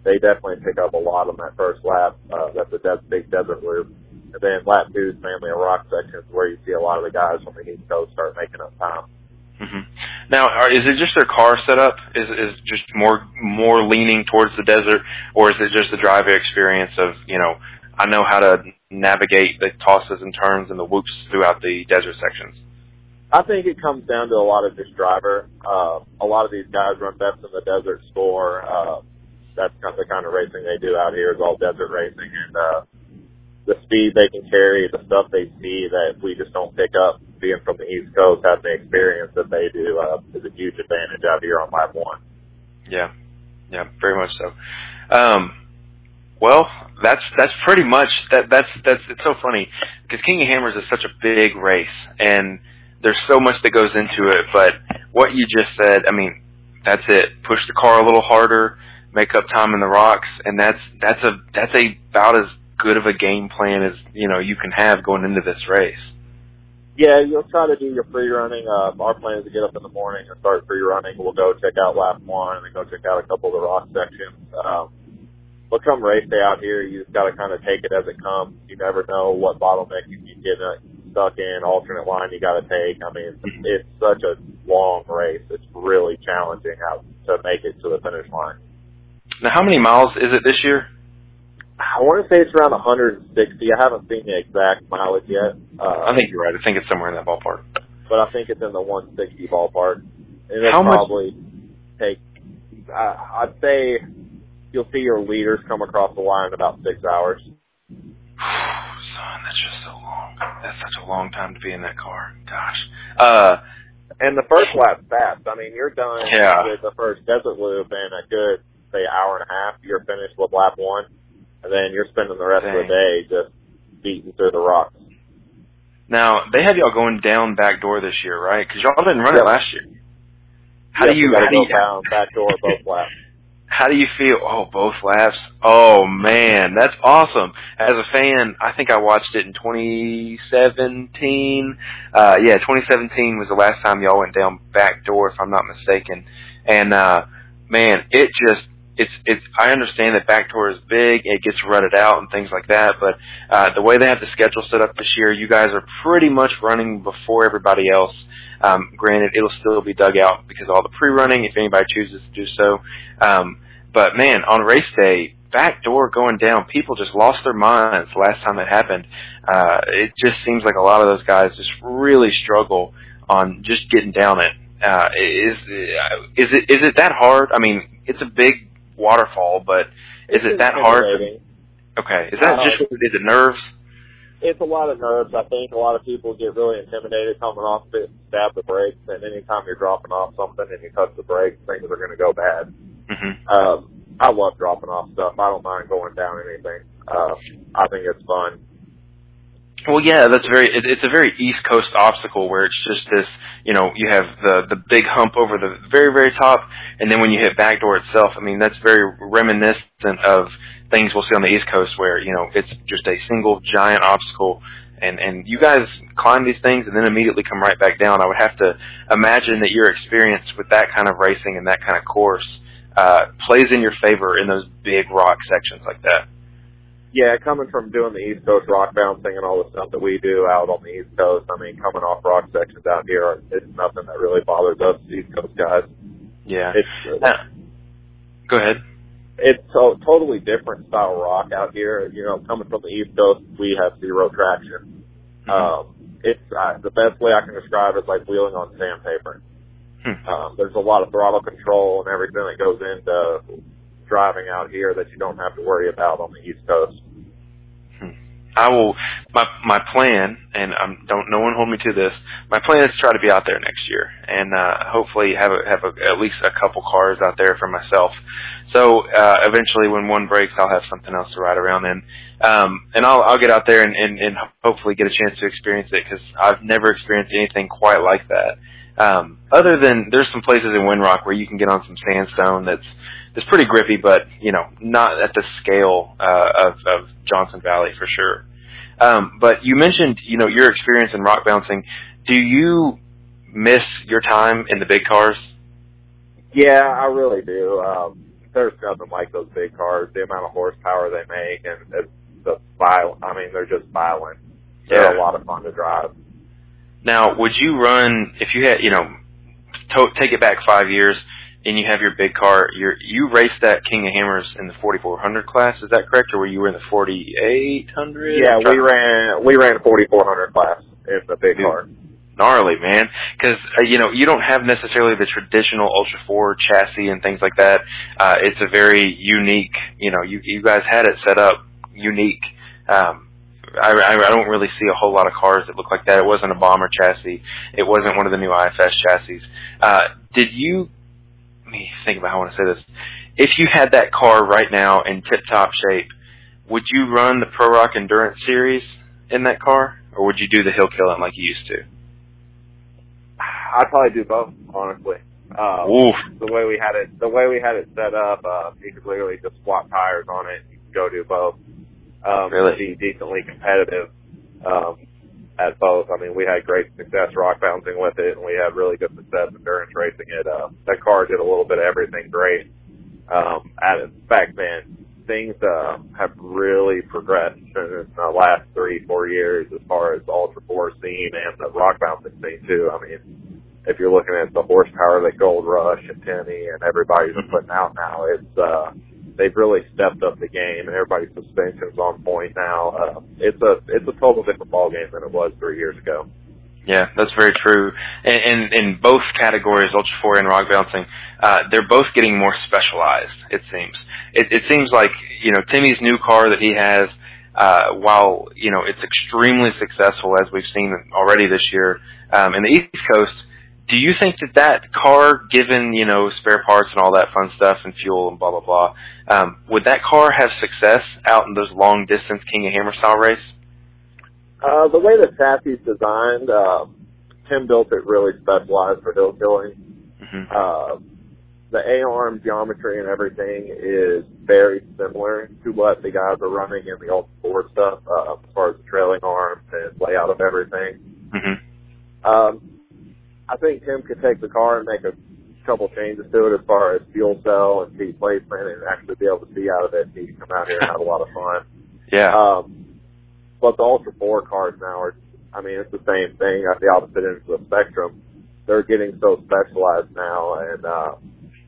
D: they definitely pick up a lot on that first lap. Uh, that's a des- big desert loop. Then lap two is mainly a rock section is where you see a lot of the guys from the East Coast start making up time.
C: Mm-hmm. Now, are, is it just their car setup? Is is just more more leaning towards the desert, or is it just the driver experience of you know I know how to navigate the tosses and turns and the whoops throughout the desert sections.
D: I think it comes down to a lot of just driver. Uh, a lot of these guys run best in the desert score. Uh, that's kind of the kind of racing they do out here is all desert racing and, uh, the speed they can carry, the stuff they see that we just don't pick up being from the East Coast, having the experience that they do, uh, is a huge advantage out here on lap one.
C: Yeah. Yeah, very much so. Um, well, that's that's pretty much that. That's that's it's so funny because King of Hammers is such a big race, and there's so much that goes into it. But what you just said, I mean, that's it. Push the car a little harder, make up time in the rocks, and that's that's a that's a about as good of a game plan as you know you can have going into this race.
D: Yeah, you'll try to do your free running. Uh, our plan is to get up in the morning and start free running. We'll go check out lap one and then go check out a couple of the rock sections. Um, but come race day out here, you just got to kind of take it as it comes. You never know what bottleneck you can get stuck in, alternate line you got to take. I mean, it's such a long race. It's really challenging out to make it to the finish line.
C: Now, how many miles is it this year?
D: I want to say it's around 160. I haven't seen the exact mileage yet. Uh,
C: I think you're right. I think it's somewhere in that ballpark.
D: But I think it's in the 160 ballpark. And it'll
C: How much-
D: probably take, uh, I'd say you'll see your leaders come across the line in about six hours.
C: Son, that's just so long. That's such a long time to be in that car. Gosh. Uh,
D: And the first lap's fast. I mean, you're done
C: Yeah.
D: with the first desert loop in a good, say, hour and a half. You're finished with lap one. And then you're spending the rest of the day just beating through the rocks.
C: now they had y'all going down back door this year, right? Because y'all didn't run it last year. How
D: Yep,
C: do you? How do you?
D: down back door both laps.
C: How do you feel? Oh, both laps. Oh man, that's awesome. As a fan, I think I watched it in 2017. Uh, yeah, 2017 was the last time y'all went down back door, if I'm not mistaken. And uh, man, it just it's it's. I understand that back door is big, it gets rutted out and things like that. But uh, the way they have the schedule set up this year, you guys are pretty much running before everybody else. Um, granted, it'll still be dug out because all the pre-running, if anybody chooses to do so. Um, but man, on race day, back door going down, people just lost their minds last time it happened. Uh, it just seems like a lot of those guys just really struggle on just getting down it. Uh, is is it is it that hard? I mean, it's a big waterfall, but is it that hard? Okay, is that
D: Uh,
C: just is it nerves?
D: it's a lot of nerves. I think a lot of people get really intimidated coming off of it, and stab the brakes, and anytime you're dropping off something and you touch the brakes, things are going to go bad.
C: hmm
D: Um, I love dropping off stuff. I don't mind going down anything. Uh, I think it's fun.
C: Well, yeah, that's very. It, it's a very East Coast obstacle where it's just this. You know, you have the the big hump over the very very top, and then when you hit backdoor itself, I mean, that's very reminiscent of things we'll see on the East Coast where you know it's just a single giant obstacle, and and you guys climb these things and then immediately come right back down. I would have to imagine that your experience with that kind of racing and that kind of course uh, plays in your favor in those big rock sections like that.
D: Yeah, coming from doing the East Coast rock bouncing and all the stuff that we do out on the East Coast, I mean, coming off rock sections out here, it's nothing that really bothers us East Coast guys.
C: Yeah.
D: It's
C: Uh, go ahead.
D: it's a totally different style rock out here. You know, coming from the East Coast, we have zero traction.
C: Mm-hmm.
D: Um, it's uh, the best way I can describe it is like wheeling on sandpaper.
C: Hmm.
D: Um, there's a lot of throttle control and everything that goes into driving out here that you don't have to worry about on the East Coast.
C: Hmm. I will. My my plan, and um, don't no one hold me to this. My plan is to try to be out there next year, and uh, hopefully have a, have a, at least a couple cars out there for myself. So uh, eventually, when one breaks, I'll have something else to ride around in, um, and I'll I'll get out there and, and, and hopefully get a chance to experience it because I've never experienced anything quite like that. Um, other than there's some places in Windrock where you can get on some sandstone that's it's pretty grippy, but you know, not at the scale uh, of, of Johnson Valley for sure. Um, but you mentioned, you know, your experience in rock bouncing. Do you miss your time in the big cars?
D: Yeah, I really do. Um, there's nothing like those big cars. The amount of horsepower they make, and it's the violent. I mean, they're just violent. They're yeah. a lot of fun to drive.
C: Now, would you run if you had, you know, to, take it back five years? And you have your big car. You you raced that King of Hammers in the 4400 class, is that correct, or were you in the 4800?
D: Yeah, we ran we ran 4400 class in the big Dude, car.
C: Gnarly man, because uh, you know you don't have necessarily the traditional Ultra Four chassis and things like that. Uh, it's a very unique. You know, you you guys had it set up unique. Um, I, I don't really see a whole lot of cars that look like that. It wasn't a bomber chassis. It wasn't one of the new IFS chassis. Uh, did you let me think about how I want to say this. If you had that car right now in tip-top shape, would you run the Pro Rock Endurance Series in that car, or would you do the hill killing like you used to?
D: I'd probably do both, honestly. Uh, Oof. The way we had it, the way we had it set up, uh, you could literally just swap tires on it. You could go do both. Um,
C: really?
D: Be decently competitive. Um, at both. I mean, we had great success rock bouncing with it, and we had really good success endurance racing it. Uh, that car did a little bit of everything great. Um, at in fact, man, things uh, have really progressed in the last three, four years as far as the Ultra Four scene and the rock bouncing scene too. I mean, if you're looking at the horsepower that Gold Rush and Timmy and everybody's putting out now, it's uh, they've really stepped up the game, and everybody's suspension's on point now. Uh, it's a it's a total different ball game than it was three years ago.
C: Yeah, that's very true. And, and in both categories, Ultra Four and rock bouncing, uh, they're both getting more specialized. It seems. It, it seems like you know Timmy's new car that he has. Uh, while you know it's extremely successful as we've seen already this year um, in the East Coast, do you think that that car, given you know spare parts and all that fun stuff and fuel and blah blah blah, um, would that car have success out in those long distance King of Hammer style race?
D: Uh, the way the chassis is designed, uh, Tim built it really specialized for hill killing. Mm-hmm. Uh, the A-arm geometry and everything is very similar to what the guys are running in the old Four stuff, uh, as far as the trailing arms and layout of everything.
C: Mm-hmm.
D: Um, I think Tim could take the car and make a couple changes to it as far as fuel cell and seat placement and actually be able to see out of it. He can come out here and have a lot of fun.
C: Yeah.
D: Um, but the Ultra 4 cars now are, I mean, it's the same thing at the opposite end of the spectrum. They're getting so specialized now and, uh,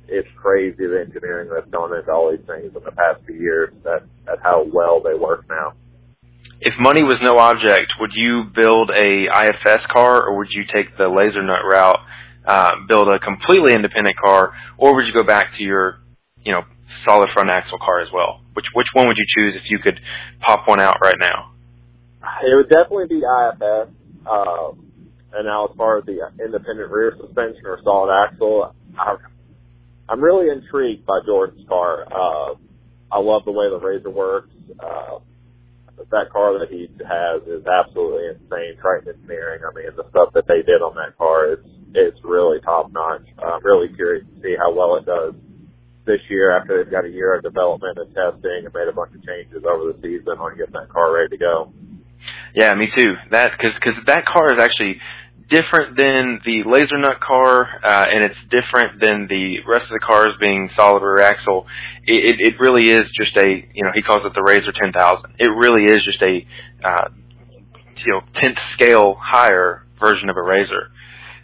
D: it's crazy the engineering that's gone into all these things in the past few years that, at how well they work now
C: if money was no object, would you build a IFS car or would you take the laser nut route, uh, build a completely independent car, or would you go back to your, you know, solid front axle car as well? Which which one would you choose if you could pop one out right now?
D: It would definitely be IFS. Uh, and now as far as the independent rear suspension or solid axle, I'm, I'm really intrigued by Jordan's car. Uh, I love the way the RZR works. Uh, that car that he has is absolutely insane. Triton Engineering. I mean, the stuff that they did on that car is it's really top notch. I'm really curious to see how well it does this year after they've got a year of development and testing and made a bunch of changes over the season on getting that car ready to go.
C: Yeah, me too. That because because that car is actually different than the laser nut car, uh, and it's different than the rest of the cars being solid rear axle. It, it, it really is just a, you know, he calls it the RZR 10,000. It really is just a, uh, you know, tenth scale higher version of a RZR,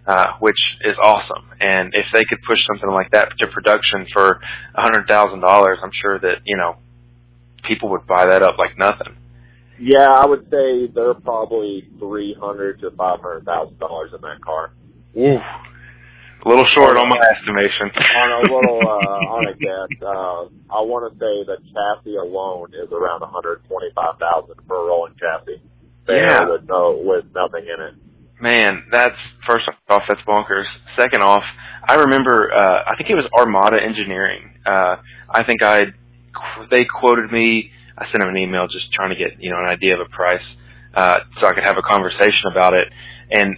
C: uh, which is awesome. And if they could push something like that to production for a hundred thousand dollars, I'm sure that you know people would buy that up like nothing.
D: Yeah, I would say they're probably three hundred to five hundred thousand dollars in that car.
C: Oof. A little short on my estimation.
D: on a little uh, on a guess, uh, I want to say the chassis alone is around one hundred twenty-five thousand for a rolling chassis.
C: Yeah.
D: with no with nothing in it.
C: Man, that's first off, that's bonkers. Second off, I remember uh, I think it was Armada Engineering. Uh, I think I they quoted me. I sent them an email just trying to get you know an idea of a price uh, so I could have a conversation about it. And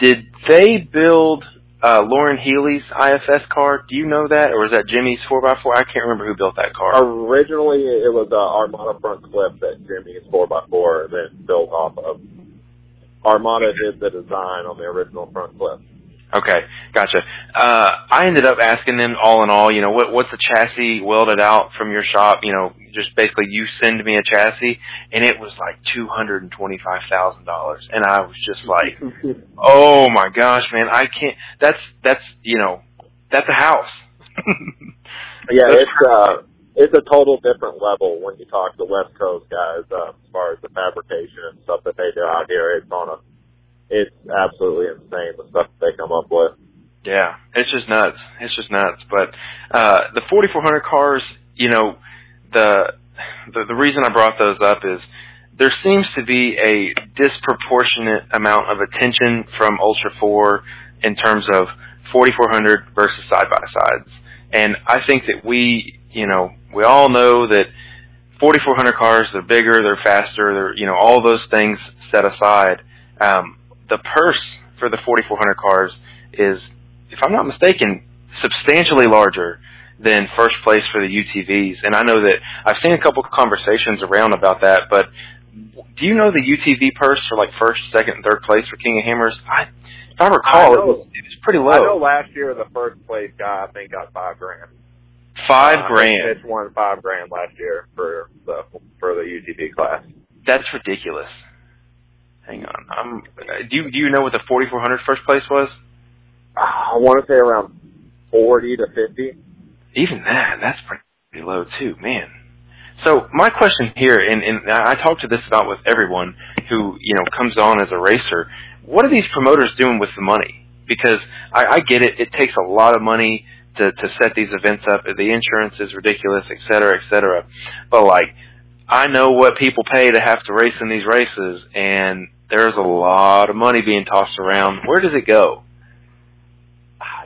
C: did they build uh, Loren Healy's IFS car? Do you know that, or is that Jimmy's four x four? I can't remember who built that car.
D: Originally, it was uh, Armada front clip that Jimmy's four x four then built off of. Armada did the design on the original front clip.
C: Okay, gotcha. Uh, I ended up asking them all in all, you know, what what's the chassis welded out from your shop? You know, just basically you send me a chassis, and it was like two hundred and twenty five thousand dollars, and I was just like, oh my gosh, man, I can't. That's that's you know, that's a house.
D: Yeah,
C: That's
D: it's uh, it's a total different level when you talk to West Coast guys uh, as far as the fabrication and stuff that they do out here. It's on a, it's absolutely insane the stuff they come up with.
C: Yeah, it's just nuts. It's just nuts. But uh the 4400 cars, you know, the, the the reason I brought those up is there seems to be a disproportionate amount of attention from Ultra 4 in terms of 4400 versus side by sides. And I think that we, you know, we all know that 4400 cars, they're bigger, they're faster, they're, you know, all those things set aside. Um, the purse for the 4400 cars is, if I'm not mistaken, substantially larger than first place for the UTVs. And I know that I've seen a couple of conversations around about that, but do you know the UTV purse for like first, second, and third place for King of Hammers? I, if I recall,
D: I
C: it was, it was pretty low.
D: I know last year the first place guy I think got five grand.
C: Five
D: Uh,
C: grand.
D: Mitch won five grand last year for the for the UTV class.
C: That's ridiculous. Hang on. I'm, do you do you know what the 4400 first place was?
D: I want to say around forty to fifty.
C: Even that, that's pretty low too, man. So my question here, and, and I talk to this about with everyone who you know comes on as a racer. What are these promoters doing with the money? Because I, I get it; it takes a lot of money to to set these events up. The insurance is ridiculous, et cetera, et cetera. But like, I know what people pay to have to race in these races, and there's a lot of money being tossed around. Where does it go?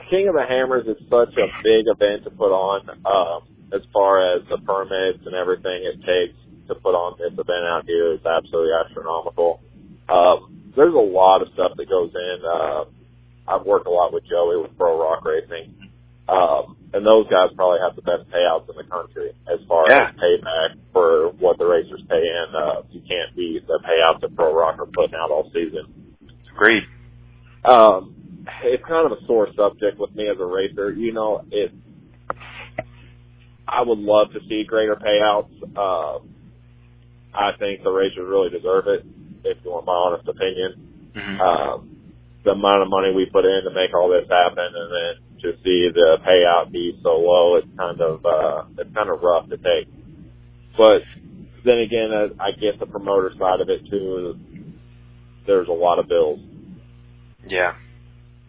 D: King of the Hammers is such a big event to put on, um, as far as the permits and everything it takes to put on this event out here is absolutely astronomical. Um, there's a lot of stuff that goes in. Uh, I've worked a lot with Joey with Pro Rock Racing. Um, and those guys probably have the best payouts in the country as far
C: Yeah.
D: as payback for what the racers pay in. Uh, you can't beat the payouts that Pro Rock are putting out all season.
C: Agreed.
D: Um, it's kind of a sore subject with me as a racer. You know, it. I would love to see greater payouts. Um, I think the racers really deserve it. If you want my honest opinion,
C: hmm
D: um, the amount of money we put in to make all this happen, and then to see the payout be so low, it's kind of uh, it's kind of rough to take. But then again, I I get the promoter side of it too. There's a lot of bills.
C: Yeah.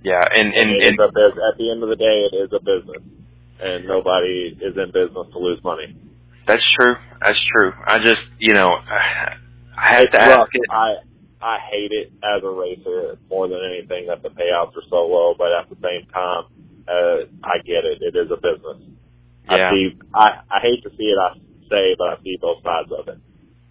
C: Yeah, and and, and
D: a bus- at the end of the day, it is a business, and nobody is in business to lose money.
C: that's true. That's true. I just, you know, I had to ask it.
D: I I hate it as a racer more than anything that the payouts are so low, but at the same time, uh, I get it. It is a business. I
C: Yeah.
D: see. I I hate to see it. I say, but I see both sides of it.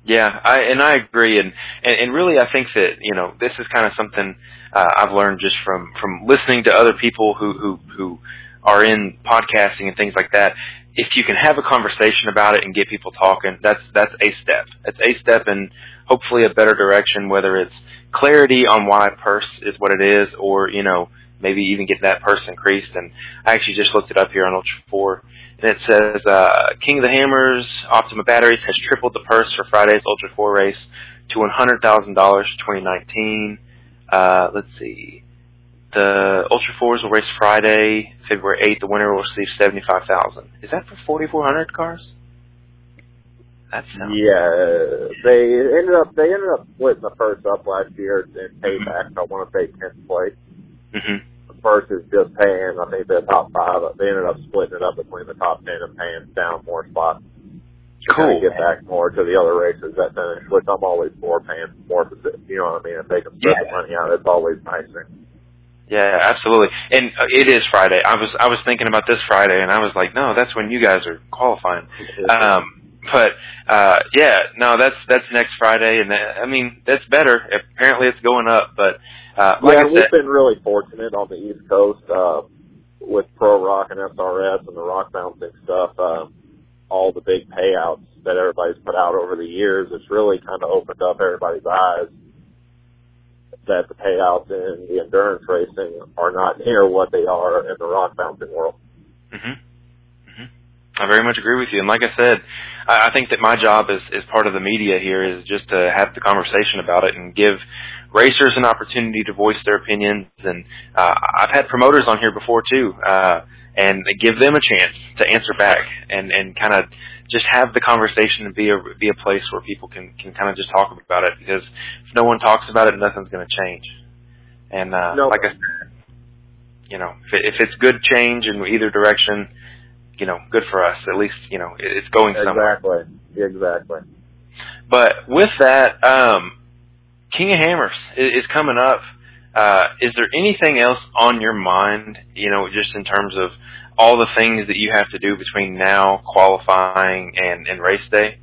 C: Yeah, I and I agree, and and, and really, I think that you know this is kind of something uh, I've learned just from from listening to other people who who who are in podcasting and things like that. If you can have a conversation about it and get people talking, that's that's a step. That's a step in hopefully a better direction. Whether it's clarity on why purse is what it is, or you know maybe even get that purse increased. And I actually just looked it up here on Ultra Four and it says uh, King of the Hammers Optima Batteries has tripled the purse for Friday's Ultra 4 race to $100,000 for 2019. Uh, let's see. The Ultra 4s will race Friday, February 8th. The winner will receive 75000 Is that for 4,400 cars? That's not.
D: Yeah, they ended up they ended up splitting the first up last year in payback. I want to say tenth place.
C: Hmm
D: versus just paying. I think the top five they ended up splitting it up between the top ten and paying down more spots. To
C: Cool.
D: Kind of get back more to the other races that finish, which I'm always for paying more. You know what I mean? If they can spread the money out, it's always nicer.
C: Yeah, absolutely. And uh, it is Friday. I was I was thinking about this Friday, and I was like, no, that's when you guys are qualifying. Um, but uh, yeah, no, that's that's next Friday, and that, I mean that's better. Apparently, it's going up. But uh, like
D: yeah,
C: said,
D: we've been really fortunate on the East Coast uh, with Pro Rock and SRS and the rock bouncing stuff. Uh, all the big payouts that everybody's put out over the years, it's really kind of opened up everybody's eyes that the payouts in the endurance racing are not near what they are in the rock bouncing world.
C: hmm hmm I very much agree with you. And like I said, I, I think that my job as, as part of the media here is just to have the conversation about it and give racers an opportunity to voice their opinions. And uh, I've had promoters on here before too, uh, and give them a chance to answer back and and kind of just have the conversation and be a be a place where people can can kind of just talk about it because if no one talks about it, nothing's going to change. And uh,
D: No.
C: like I said, you know, if, it, if it's good change in either direction, you know, good for us. At least you know it, it's going somewhere.
D: Exactly. Exactly.
C: But with that, um, King of Hammers is, is coming up. Uh, is there anything else on your mind? You know, just in terms of all the things that you have to do between now qualifying and, and race day.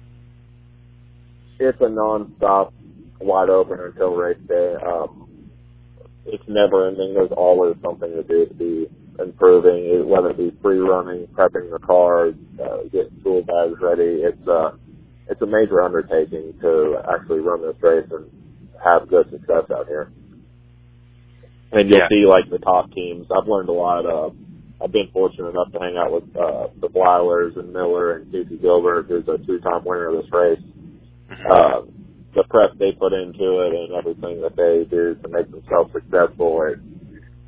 D: It's a non-stop wide open until race day. Um, it's never ending. There's always something to do to be improving, whether it be free running, prepping the car, uh, getting tool bags ready. It's a it's a major undertaking to actually run this race and have good success out here. And you'll
C: Yeah.
D: see like the top teams. I've learned a lot. Uh, I've been fortunate enough to hang out with uh, the Blylers and Miller and Casey Gilbert, who's a two-time winner of this race uh, the prep they put into it and everything that they do to make themselves successful. It,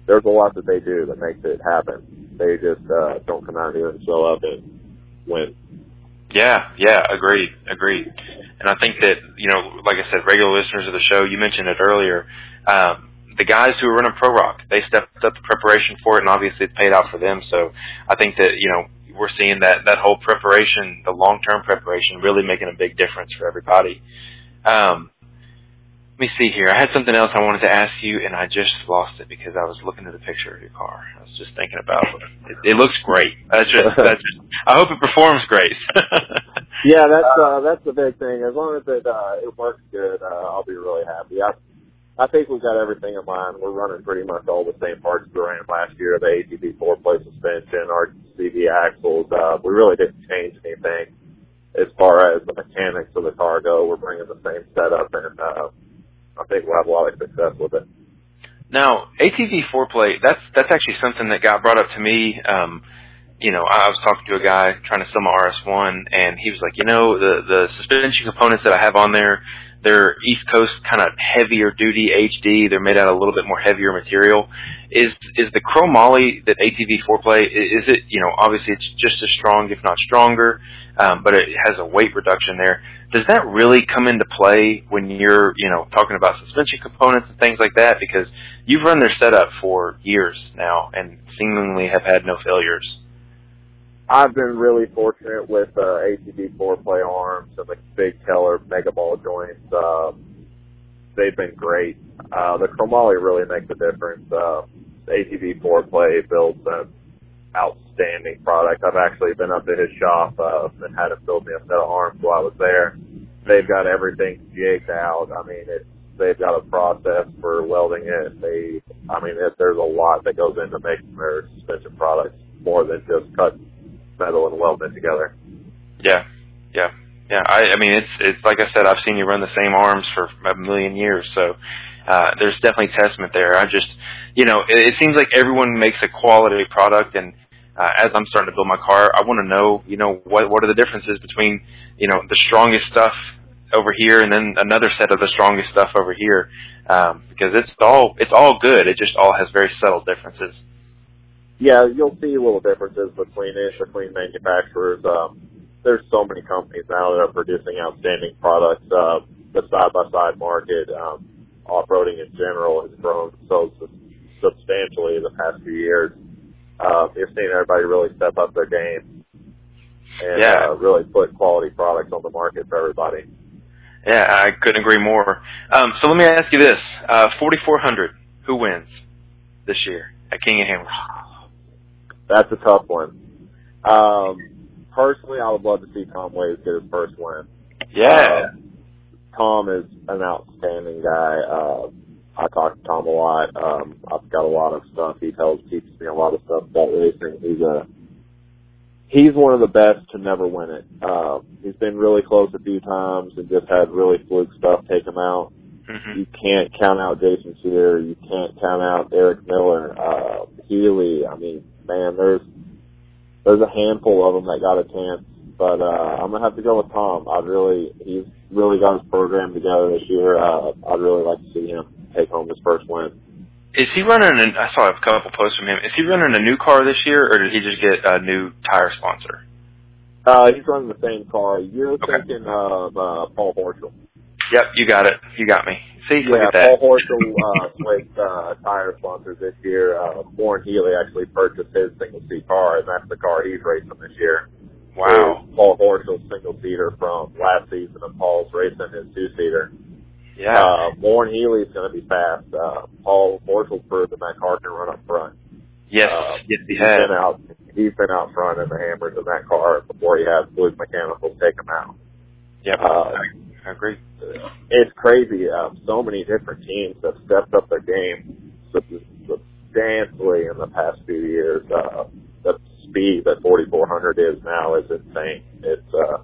D: there's a lot that they do that makes it happen. They just uh, don't come out here and show up and win.
C: Yeah, yeah, agreed, agreed. And I think that you know, like I said, regular listeners of the show, you mentioned it earlier. Um, the guys who are running Pro Rock, they stepped up the preparation for it, and obviously it's paid out for them. So I think that you know we're seeing that that whole preparation, the long term preparation, really making a big difference for everybody. Um, let me see here. I had something else I wanted to ask you, and I just lost it because I was looking at the picture of your car. I was just thinking about it. It, it looks great. That's just, that's just, I hope it performs great.
D: Yeah, that's uh, that's the big thing. As long as it uh, it works good, uh, I'll be really happy. I I think we've got everything in line. We're running pretty much all the same parts we ran last year: the ATV 4Play suspension, our CV axles. Uh, we really didn't change anything as far as the mechanics of the car go. We're bringing the same setup, and uh, I think we'll have a lot of success with it.
C: Now, ATV 4Play, that's that's actually something that got brought up to me. Um, you know, I was talking to a guy trying to sell my RS1, and he was like, you know, the the suspension components that I have on there, they're East Coast kind of heavier duty HD. They're made out of a little bit more heavier material. Is is the chromoly that ATV 4Play is it? You know, obviously it's just as strong, if not stronger, um, but it has a weight reduction there. Does that really come into play when you're, you know, talking about suspension components and things like that? Because you've run their setup for years now and seemingly have had no failures.
D: I've been really fortunate with uh, ATV 4Play arms and the big Keller mega ball joints. Um, they've been great. Uh, the chromoly really makes a difference. Uh, the ATV 4Play builds an outstanding product. I've actually been up to his shop uh, and had him build me a set of arms while I was there. They've got everything jigged out. I mean, it's they've got a process for welding it. They, I mean, it, there's a lot that goes into making their suspension products more than just cut metal and welding it together.
C: Yeah, yeah, yeah. I, I mean, it's it's like I said, I've seen you run the same arms for a million years, so uh, there's definitely testament there. I just, you know, it, it seems like everyone makes a quality product, and uh, as I'm starting to build my car, I want to know, you know, what what are the differences between, you know, the strongest stuff over here and then another set of the strongest stuff over here, um, because it's all it's all good. It just all has very subtle differences.
D: Yeah, you'll see little differences between it, between manufacturers. Um, there's so many companies now that are producing outstanding products. Uh, the side by side market, um, off roading in general has grown so substantially the past few years. You've seen everybody really step up their game and
C: Yeah.
D: uh, really put quality products on the market for everybody.
C: Yeah, I couldn't agree more. Um, so let me ask you this: uh, 4400, who wins this year at King of Hammers?
D: That's a tough one. Um, personally, I would love to see Tom Wayes get his first win.
C: Yeah,
D: Um, Tom is an outstanding guy. Uh, I talk to Tom a lot. Um, I've got a lot of stuff. He tells, teaches me a lot of stuff about racing. He's a, he's one of the best to never win it. Uh, he's been really close a few times and just had really fluke stuff take him out.
C: hmm
D: You can't count out Jason Scherer. You can't count out Erik Miller, uh, Healy. I mean, man, there's, there's a handful of them that got a chance but uh, I'm gonna have to go with Tom. I'd really, he's really got his program together this year. Uh, I'd really like to see him take home his first win.
C: Is he running? An, I saw a couple posts from him. Is he running a new car this year, or did he just get a new tire sponsor?
D: Uh, he's running the same car. You're
C: Okay.
D: thinking of uh, Paul Horschel.
C: Yep, you got it. You got me. See, look
D: Yeah,
C: at that.
D: Paul Horschel uh, switched uh, tire sponsors this year. Uh, Loren Healy actually purchased his single seat car, and that's the car he's racing this year.
C: Wow.
D: Paul Horschel's single seater from last season, and Paul's racing his two seater.
C: Yeah.
D: Uh, Loren Healy's going to be fast. Uh, Paul Horschel's proven that car can run up front.
C: yes.
D: uh,
C: yes, he
D: He's
C: has.
D: been out. He's been out front in the hammers in that car before he had Fluke Mechanicals take him out.
C: Yep.
D: uh,
C: I, agree.
D: It's crazy. Um, so many different teams have stepped up their game substantially in the past few years. Uh, the speed that 4400 is now is insane. It's uh,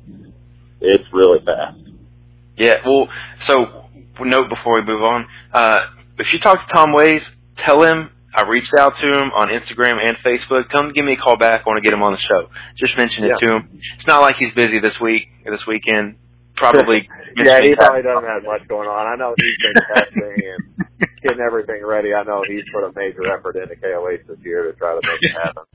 D: it's really fast.
C: Yeah. Well, so note before we move on. Uh, if you talk to Tom Wayes, tell him I reached out to him on Instagram and Facebook. Come give me a call back. I want to get him on the show. Just mention it
D: Yeah.
C: to him. It's not like he's busy this week or this weekend. Probably.
D: Yeah, he probably doesn't have much going on. I know he's been testing and getting everything ready. I know he's put a major effort into KOH this year to try to make it happen.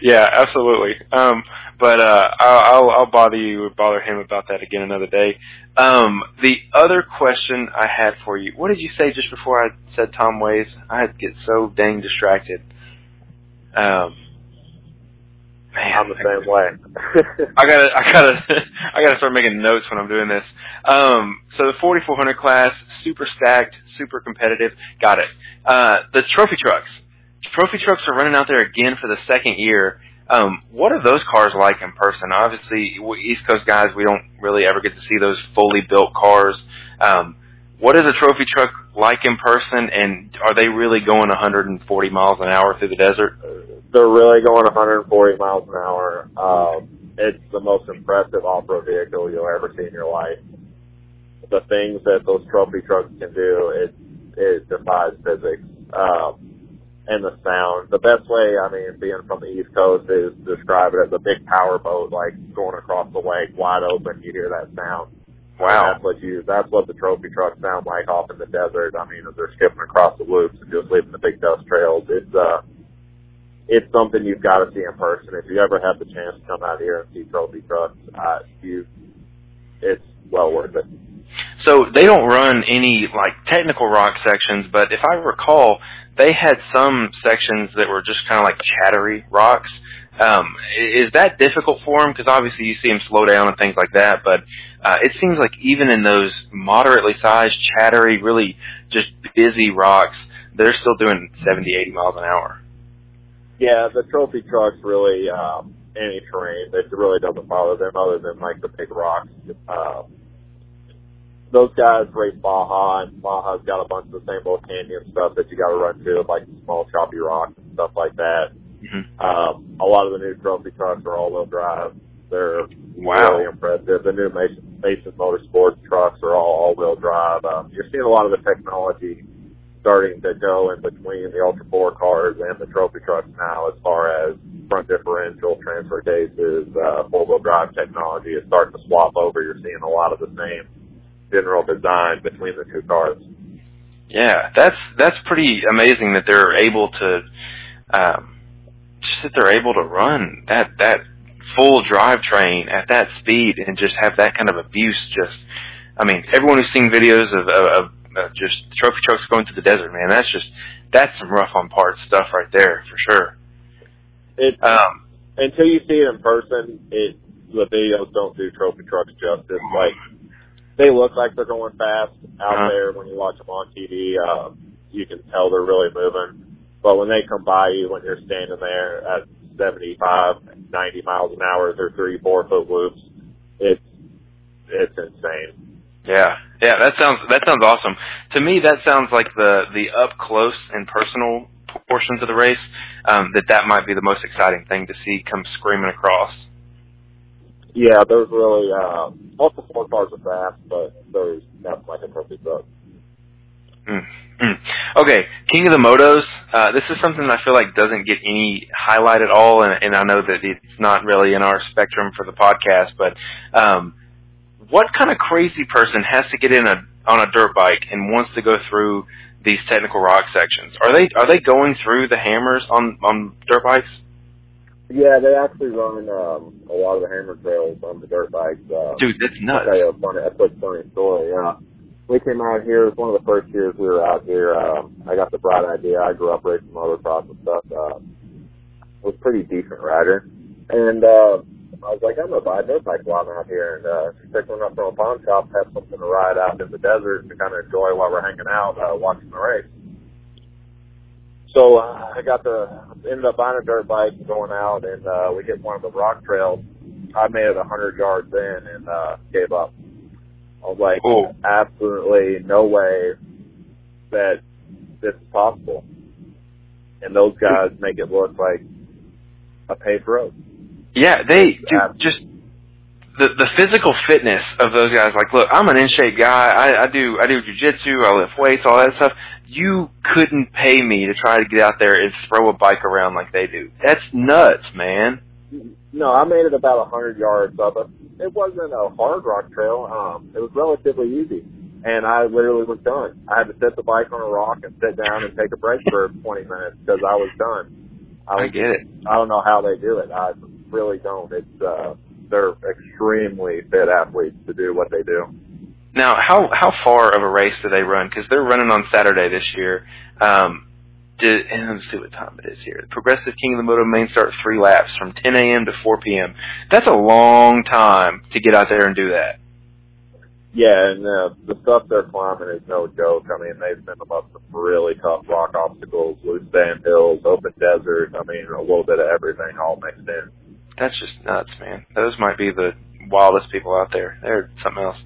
C: Yeah, absolutely. Um, but uh, I'll, I'll I'll bother you or bother him about that again another day. Um, the other question I had for you, what did you say just before I said Tom Wayes? I get so dang distracted. Um, man,
D: I'm the same way.
C: I gotta, I gotta, I gotta start making notes when I'm doing this. Um, so the 4400 class, super stacked, super competitive. Got it. Uh, the trophy trucks. Trophy trucks are running out there again for the second year. Um, what are those cars like in person? Obviously, East Coast guys, we don't really ever get to see those fully built cars. Um, what is a trophy truck like in person, and are they really going 140 miles an hour through the desert?
D: They're really going 140 miles an hour. Um, it's the most impressive off-road vehicle you'll ever see in your life. The things that those trophy trucks can do, it it defies physics. Um, and the sound. The best way, I mean, being from the East Coast, is to describe it as a big power boat, like going across the lake, wide open. You hear that sound. And that's what you. That's what the trophy trucks sound like off in the desert. I mean, as they're skipping across the loops and just leaving the big dust trails. It's uh, it's something you've got to see in person. If you ever have the chance to come out here and see trophy trucks, uh, you, it's well worth it.
C: So they don't run any like technical rock sections, but if I recall, they had some sections that were just kind of like chattery rocks. Um, is that difficult for them? Because obviously you see them slow down and things like that, but uh, it seems like even in those moderately sized, chattery, really just busy rocks, they're still doing 70, 80 miles an hour.
D: Yeah, the trophy trucks really um, any terrain It really doesn't bother them other than like the big rocks. Um, those guys race Baja, and Baja's got a bunch of the same little canyon stuff that you got to run to, like small choppy rocks and stuff like that.
C: hmm
D: Um, a lot of the new trophy trucks are all-wheel drive. They're
C: Wow.
D: really impressive. The new Mason, Mason Motorsports trucks are all all-wheel drive. Um, you're seeing a lot of the technology starting to go in between the Ultra 4 cars and the trophy trucks now as far as front differential, transfer cases, uh, four-wheel drive technology is starting to swap over. You're seeing a lot of the same general design between the two cars.
C: Yeah, that's that's pretty amazing that they're able to um, just that they're able to run that that full drivetrain at that speed and just have that kind of abuse. Just, I mean, everyone who's seen videos of, of, of just trophy trucks going to the desert, man. That's just that's some rough on parts stuff right there for sure.
D: It
C: Um,
D: until you see it in person, it the videos don't do trophy trucks justice. Like they look like they're going fast out
C: Uh-huh.
D: there when you watch them on TV. Uh, you can tell they're really moving. But when they come by you, when you're standing there at 75, 90 miles an hour, they're three, four foot loops. It's it's insane.
C: Yeah, yeah, that sounds that sounds awesome. To me, that sounds like the the up close and personal portions of the race. Um, that that might be the most exciting thing to see come screaming across.
D: Yeah, there's really uh, of four cars are fast, but there's nothing like a trophy truck.
C: Mm. Mm. Okay, King of the Motos. Uh, this is something I feel like doesn't get any highlight at all, and, and I know that it's not really in our spectrum for the podcast. But um, what kind of crazy person has to get in a on a dirt bike and wants to go through these technical rock sections? Are they are they going through the hammers on on dirt bikes?
D: Yeah, they actually run um, a lot of the hammer trails on the dirt bikes. Uh,
C: Dude, that's
D: I'll
C: nuts.
D: tell you a funny, a quick funny story. Yeah, we came out here. It was one of the first years we were out here. Um, I got the bright idea. I grew up racing motocross and stuff. Uh, was a pretty decent rider, and uh, I was like, I'm gonna buy a dirt bike while I'm out here. And uh, just picked one up from a pawn shop, have something to ride out in the desert to kind of enjoy while we're hanging out, uh, watching the race. So uh, I got the ended up buying a dirt bike and going out, and uh, we hit one of the rock trails. I made it a hundred yards in and uh, gave up. I was like,
C: Oh.
D: absolutely no way that this is possible. And those guys make it look like a paved road.
C: Yeah, they dude, just the the physical fitness of those guys. Like, look, I'm an in shape guy. I, I do I do jujitsu. I lift weights, all that stuff. You couldn't pay me to try to get out there and throw a bike around like they do. That's nuts, man.
D: No, I made it about a hundred yards up it. It wasn't a hard rock trail. Um, it was relatively easy, and I literally was done. I had to set the bike on a rock and sit down and take a break for 20 minutes because I was done. I,
C: I get it.
D: I don't know how they do it. I really don't. It's uh, they're extremely fit athletes to do what they do.
C: Now, how how far of a race do they run? Because they're running on Saturday this year. Um, did, and let's see what time it is here. Progressive King of the Moto main start three laps from 10 a.m. to 4 p.m. That's a long time to get out there and do that.
D: Yeah, and uh, the stuff they're climbing is no joke. I mean, they've been up some really tough rock obstacles, loose sand hills, open desert. I mean, a little bit of everything all mixed in.
C: That's just nuts, man. Those might be the wildest people out there. They're something else.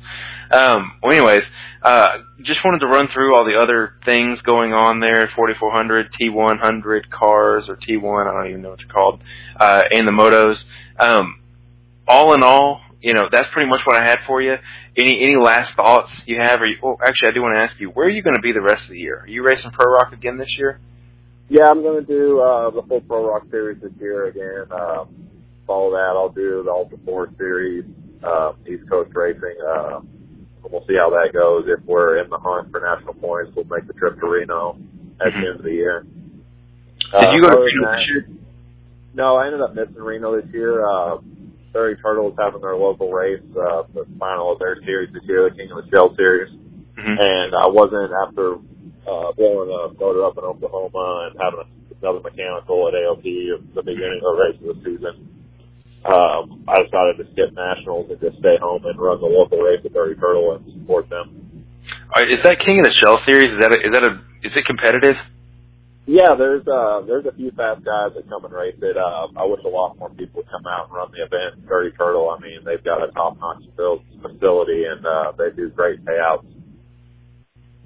C: Um, well, anyways, uh, just wanted to run through all the other things going on there. 4400, T100 cars, or T1, I don't even know what they're called, uh, and the motos. Um, all in all, you know, that's pretty much what I had for you. Any any last thoughts you have? Or you, oh, actually, I do want to ask you, where are you going to be the rest of the year? Are you racing Pro Rock again this year?
D: Yeah, I'm going to do uh, the full Pro Rock Series this year again. Um, follow that, I'll do the Ultra Four Series, uh, East Coast Racing. Uh, we'll see how that goes. If we're in the hunt for national points, we'll make the trip to Reno at the end of the year.
C: Did you go to Reno this year?
D: No, I ended up missing Reno this year. Uh, Dirty Turtle's having their local race, uh, the final of their series this year, the King of the Shell Series.
C: hmm
D: And I wasn't after uh, blowing a motor up in Oklahoma and having another mechanical at AOP at the beginning of the race of the season. Um, I decided to skip nationals and just stay home and run the local race at Dirty Turtle and support them.
C: All right, is that King of the Shell series? Is that a, is that a is it competitive?
D: Yeah, there's uh there's a few fast guys that come and race it. Uh, I wish a lot more people would come out and run the event. Dirty Turtle, I mean, they've got a top notch built facility and uh they do great payouts.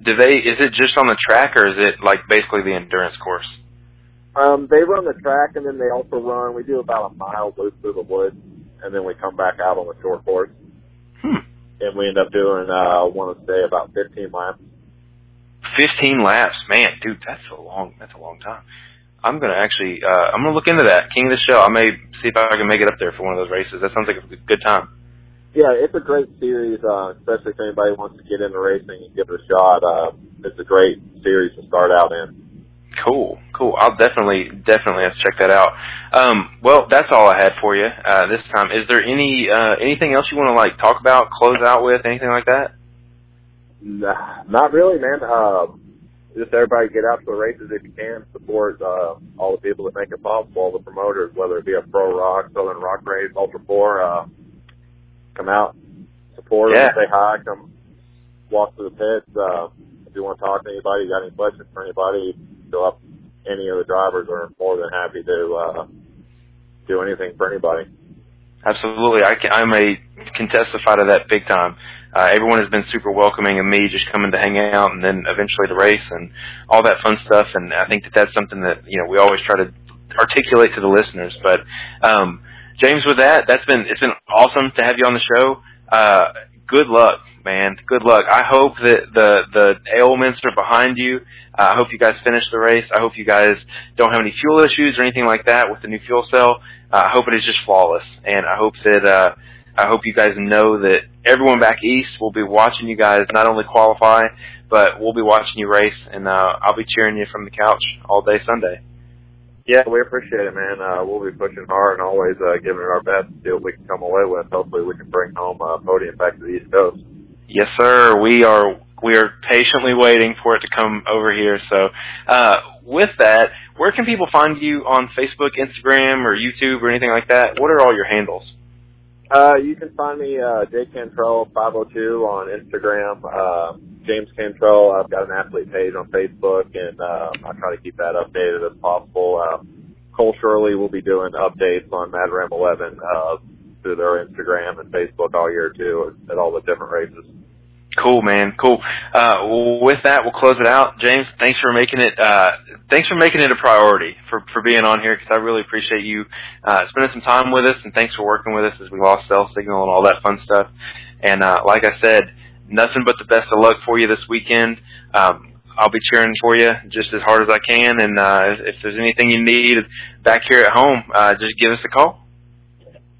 C: Do they? Is it just on the track, or is it like basically the endurance course?
D: Um, they run the track and then they also run we do about a mile loop through the woods and then we come back out on the short course.
C: Hmm.
D: And we end up doing uh I wanna say about fifteen laps.
C: Fifteen laps, man, dude, that's a long. That's a long time. I'm gonna actually. Uh, I'm gonna look into that King of the Shell. I may see if I can make it up there for one of those races. That sounds like a good time.
D: Yeah, it's a great series, uh, especially if anybody wants to get into racing and give it a shot. Uh, it's a great series to start out in.
C: Cool, cool. I'll definitely, definitely have to check that out. Um, well, that's all I had for you uh, this time. Is there any uh, anything else you want to like talk about, close out with, anything like that?
D: Nah, not really, man. Uh, just everybody get out to the races if you can. Support uh, all the people that make it possible, all the promoters, whether it be a Pro Rock, Southern Rock Race, Ultra Four. Uh, come out, support
C: Yeah.
D: them, say hi, come walk through the pits. Uh, if you want to talk to anybody, you got any questions for anybody, go up. Any of the drivers are more than happy to uh, do anything for anybody.
C: Absolutely, I can, I'm a can testify to that big time. Uh, everyone has been super welcoming of me just coming to hang out, and then eventually the race and all that fun stuff. And I think that that's something that you know we always try to articulate to the listeners. But um, James, with that, that's been it's been awesome to have you on the show. Uh, good luck, man. Good luck. I hope that the the ailments are behind you. Uh, I hope you guys finish the race. I hope you guys don't have any fuel issues or anything like that with the new fuel cell. Uh, I hope it is just flawless, and I hope that uh, I hope you guys know that everyone back east will be watching you guys not only qualify, but we'll be watching you race, and uh, I'll be cheering you from the couch all day Sunday.
D: Yeah, we appreciate it, man. Uh, we'll be pushing hard and always uh, giving it our best to see what we can come away with. Hopefully, we can bring home a podium back to the East Coast.
C: Yes, sir. We are we are patiently waiting for it to come over here. So, uh, with that, where can people find you on Facebook, Instagram, or YouTube, or anything like that? What are all your handles?
D: Uh, you can find me, uh, Jay Cantrell 502 on Instagram, uh, James Cantrell. I've got an athlete page on Facebook and, uh, I try to keep that updated as possible. Uh, Cole Shirley will be doing updates on Mad Ram 11, uh, through their Instagram and Facebook all year too at, all the different races.
C: Cool, man. Cool. Uh, with that, we'll close it out. James, thanks for making it. Uh, thanks for making it a priority for for being on here because I really appreciate you uh, spending some time with us and thanks for working with us as we lost cell signal and all that fun stuff. And uh, like I said, nothing but the best of luck for you this weekend. Um, I'll be cheering for you just as hard as I can. And uh, if, if there's anything you need back here at home, uh, just give us a call.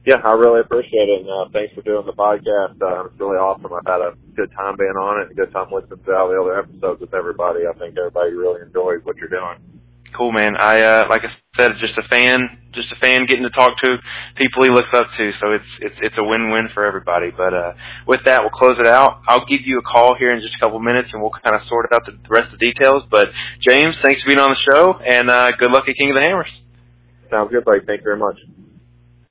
D: Yeah, I really appreciate it, and uh, thanks for doing the podcast. Uh, it's really awesome. I've had a good time being on it, and a good time listening to all the other episodes with everybody. I think everybody really enjoys what you're doing.
C: Cool, man. I uh, like I said, just a fan, just a fan getting to talk to people he looks up to. So it's it's it's a win-win for everybody. But uh, with that, we'll close it out. I'll give you a call here in just a couple minutes, and we'll kind of sort out the rest of the details. But James, thanks for being on the show, and uh, good luck at King of the Hammers.
D: Sounds good, buddy. Thank you very much.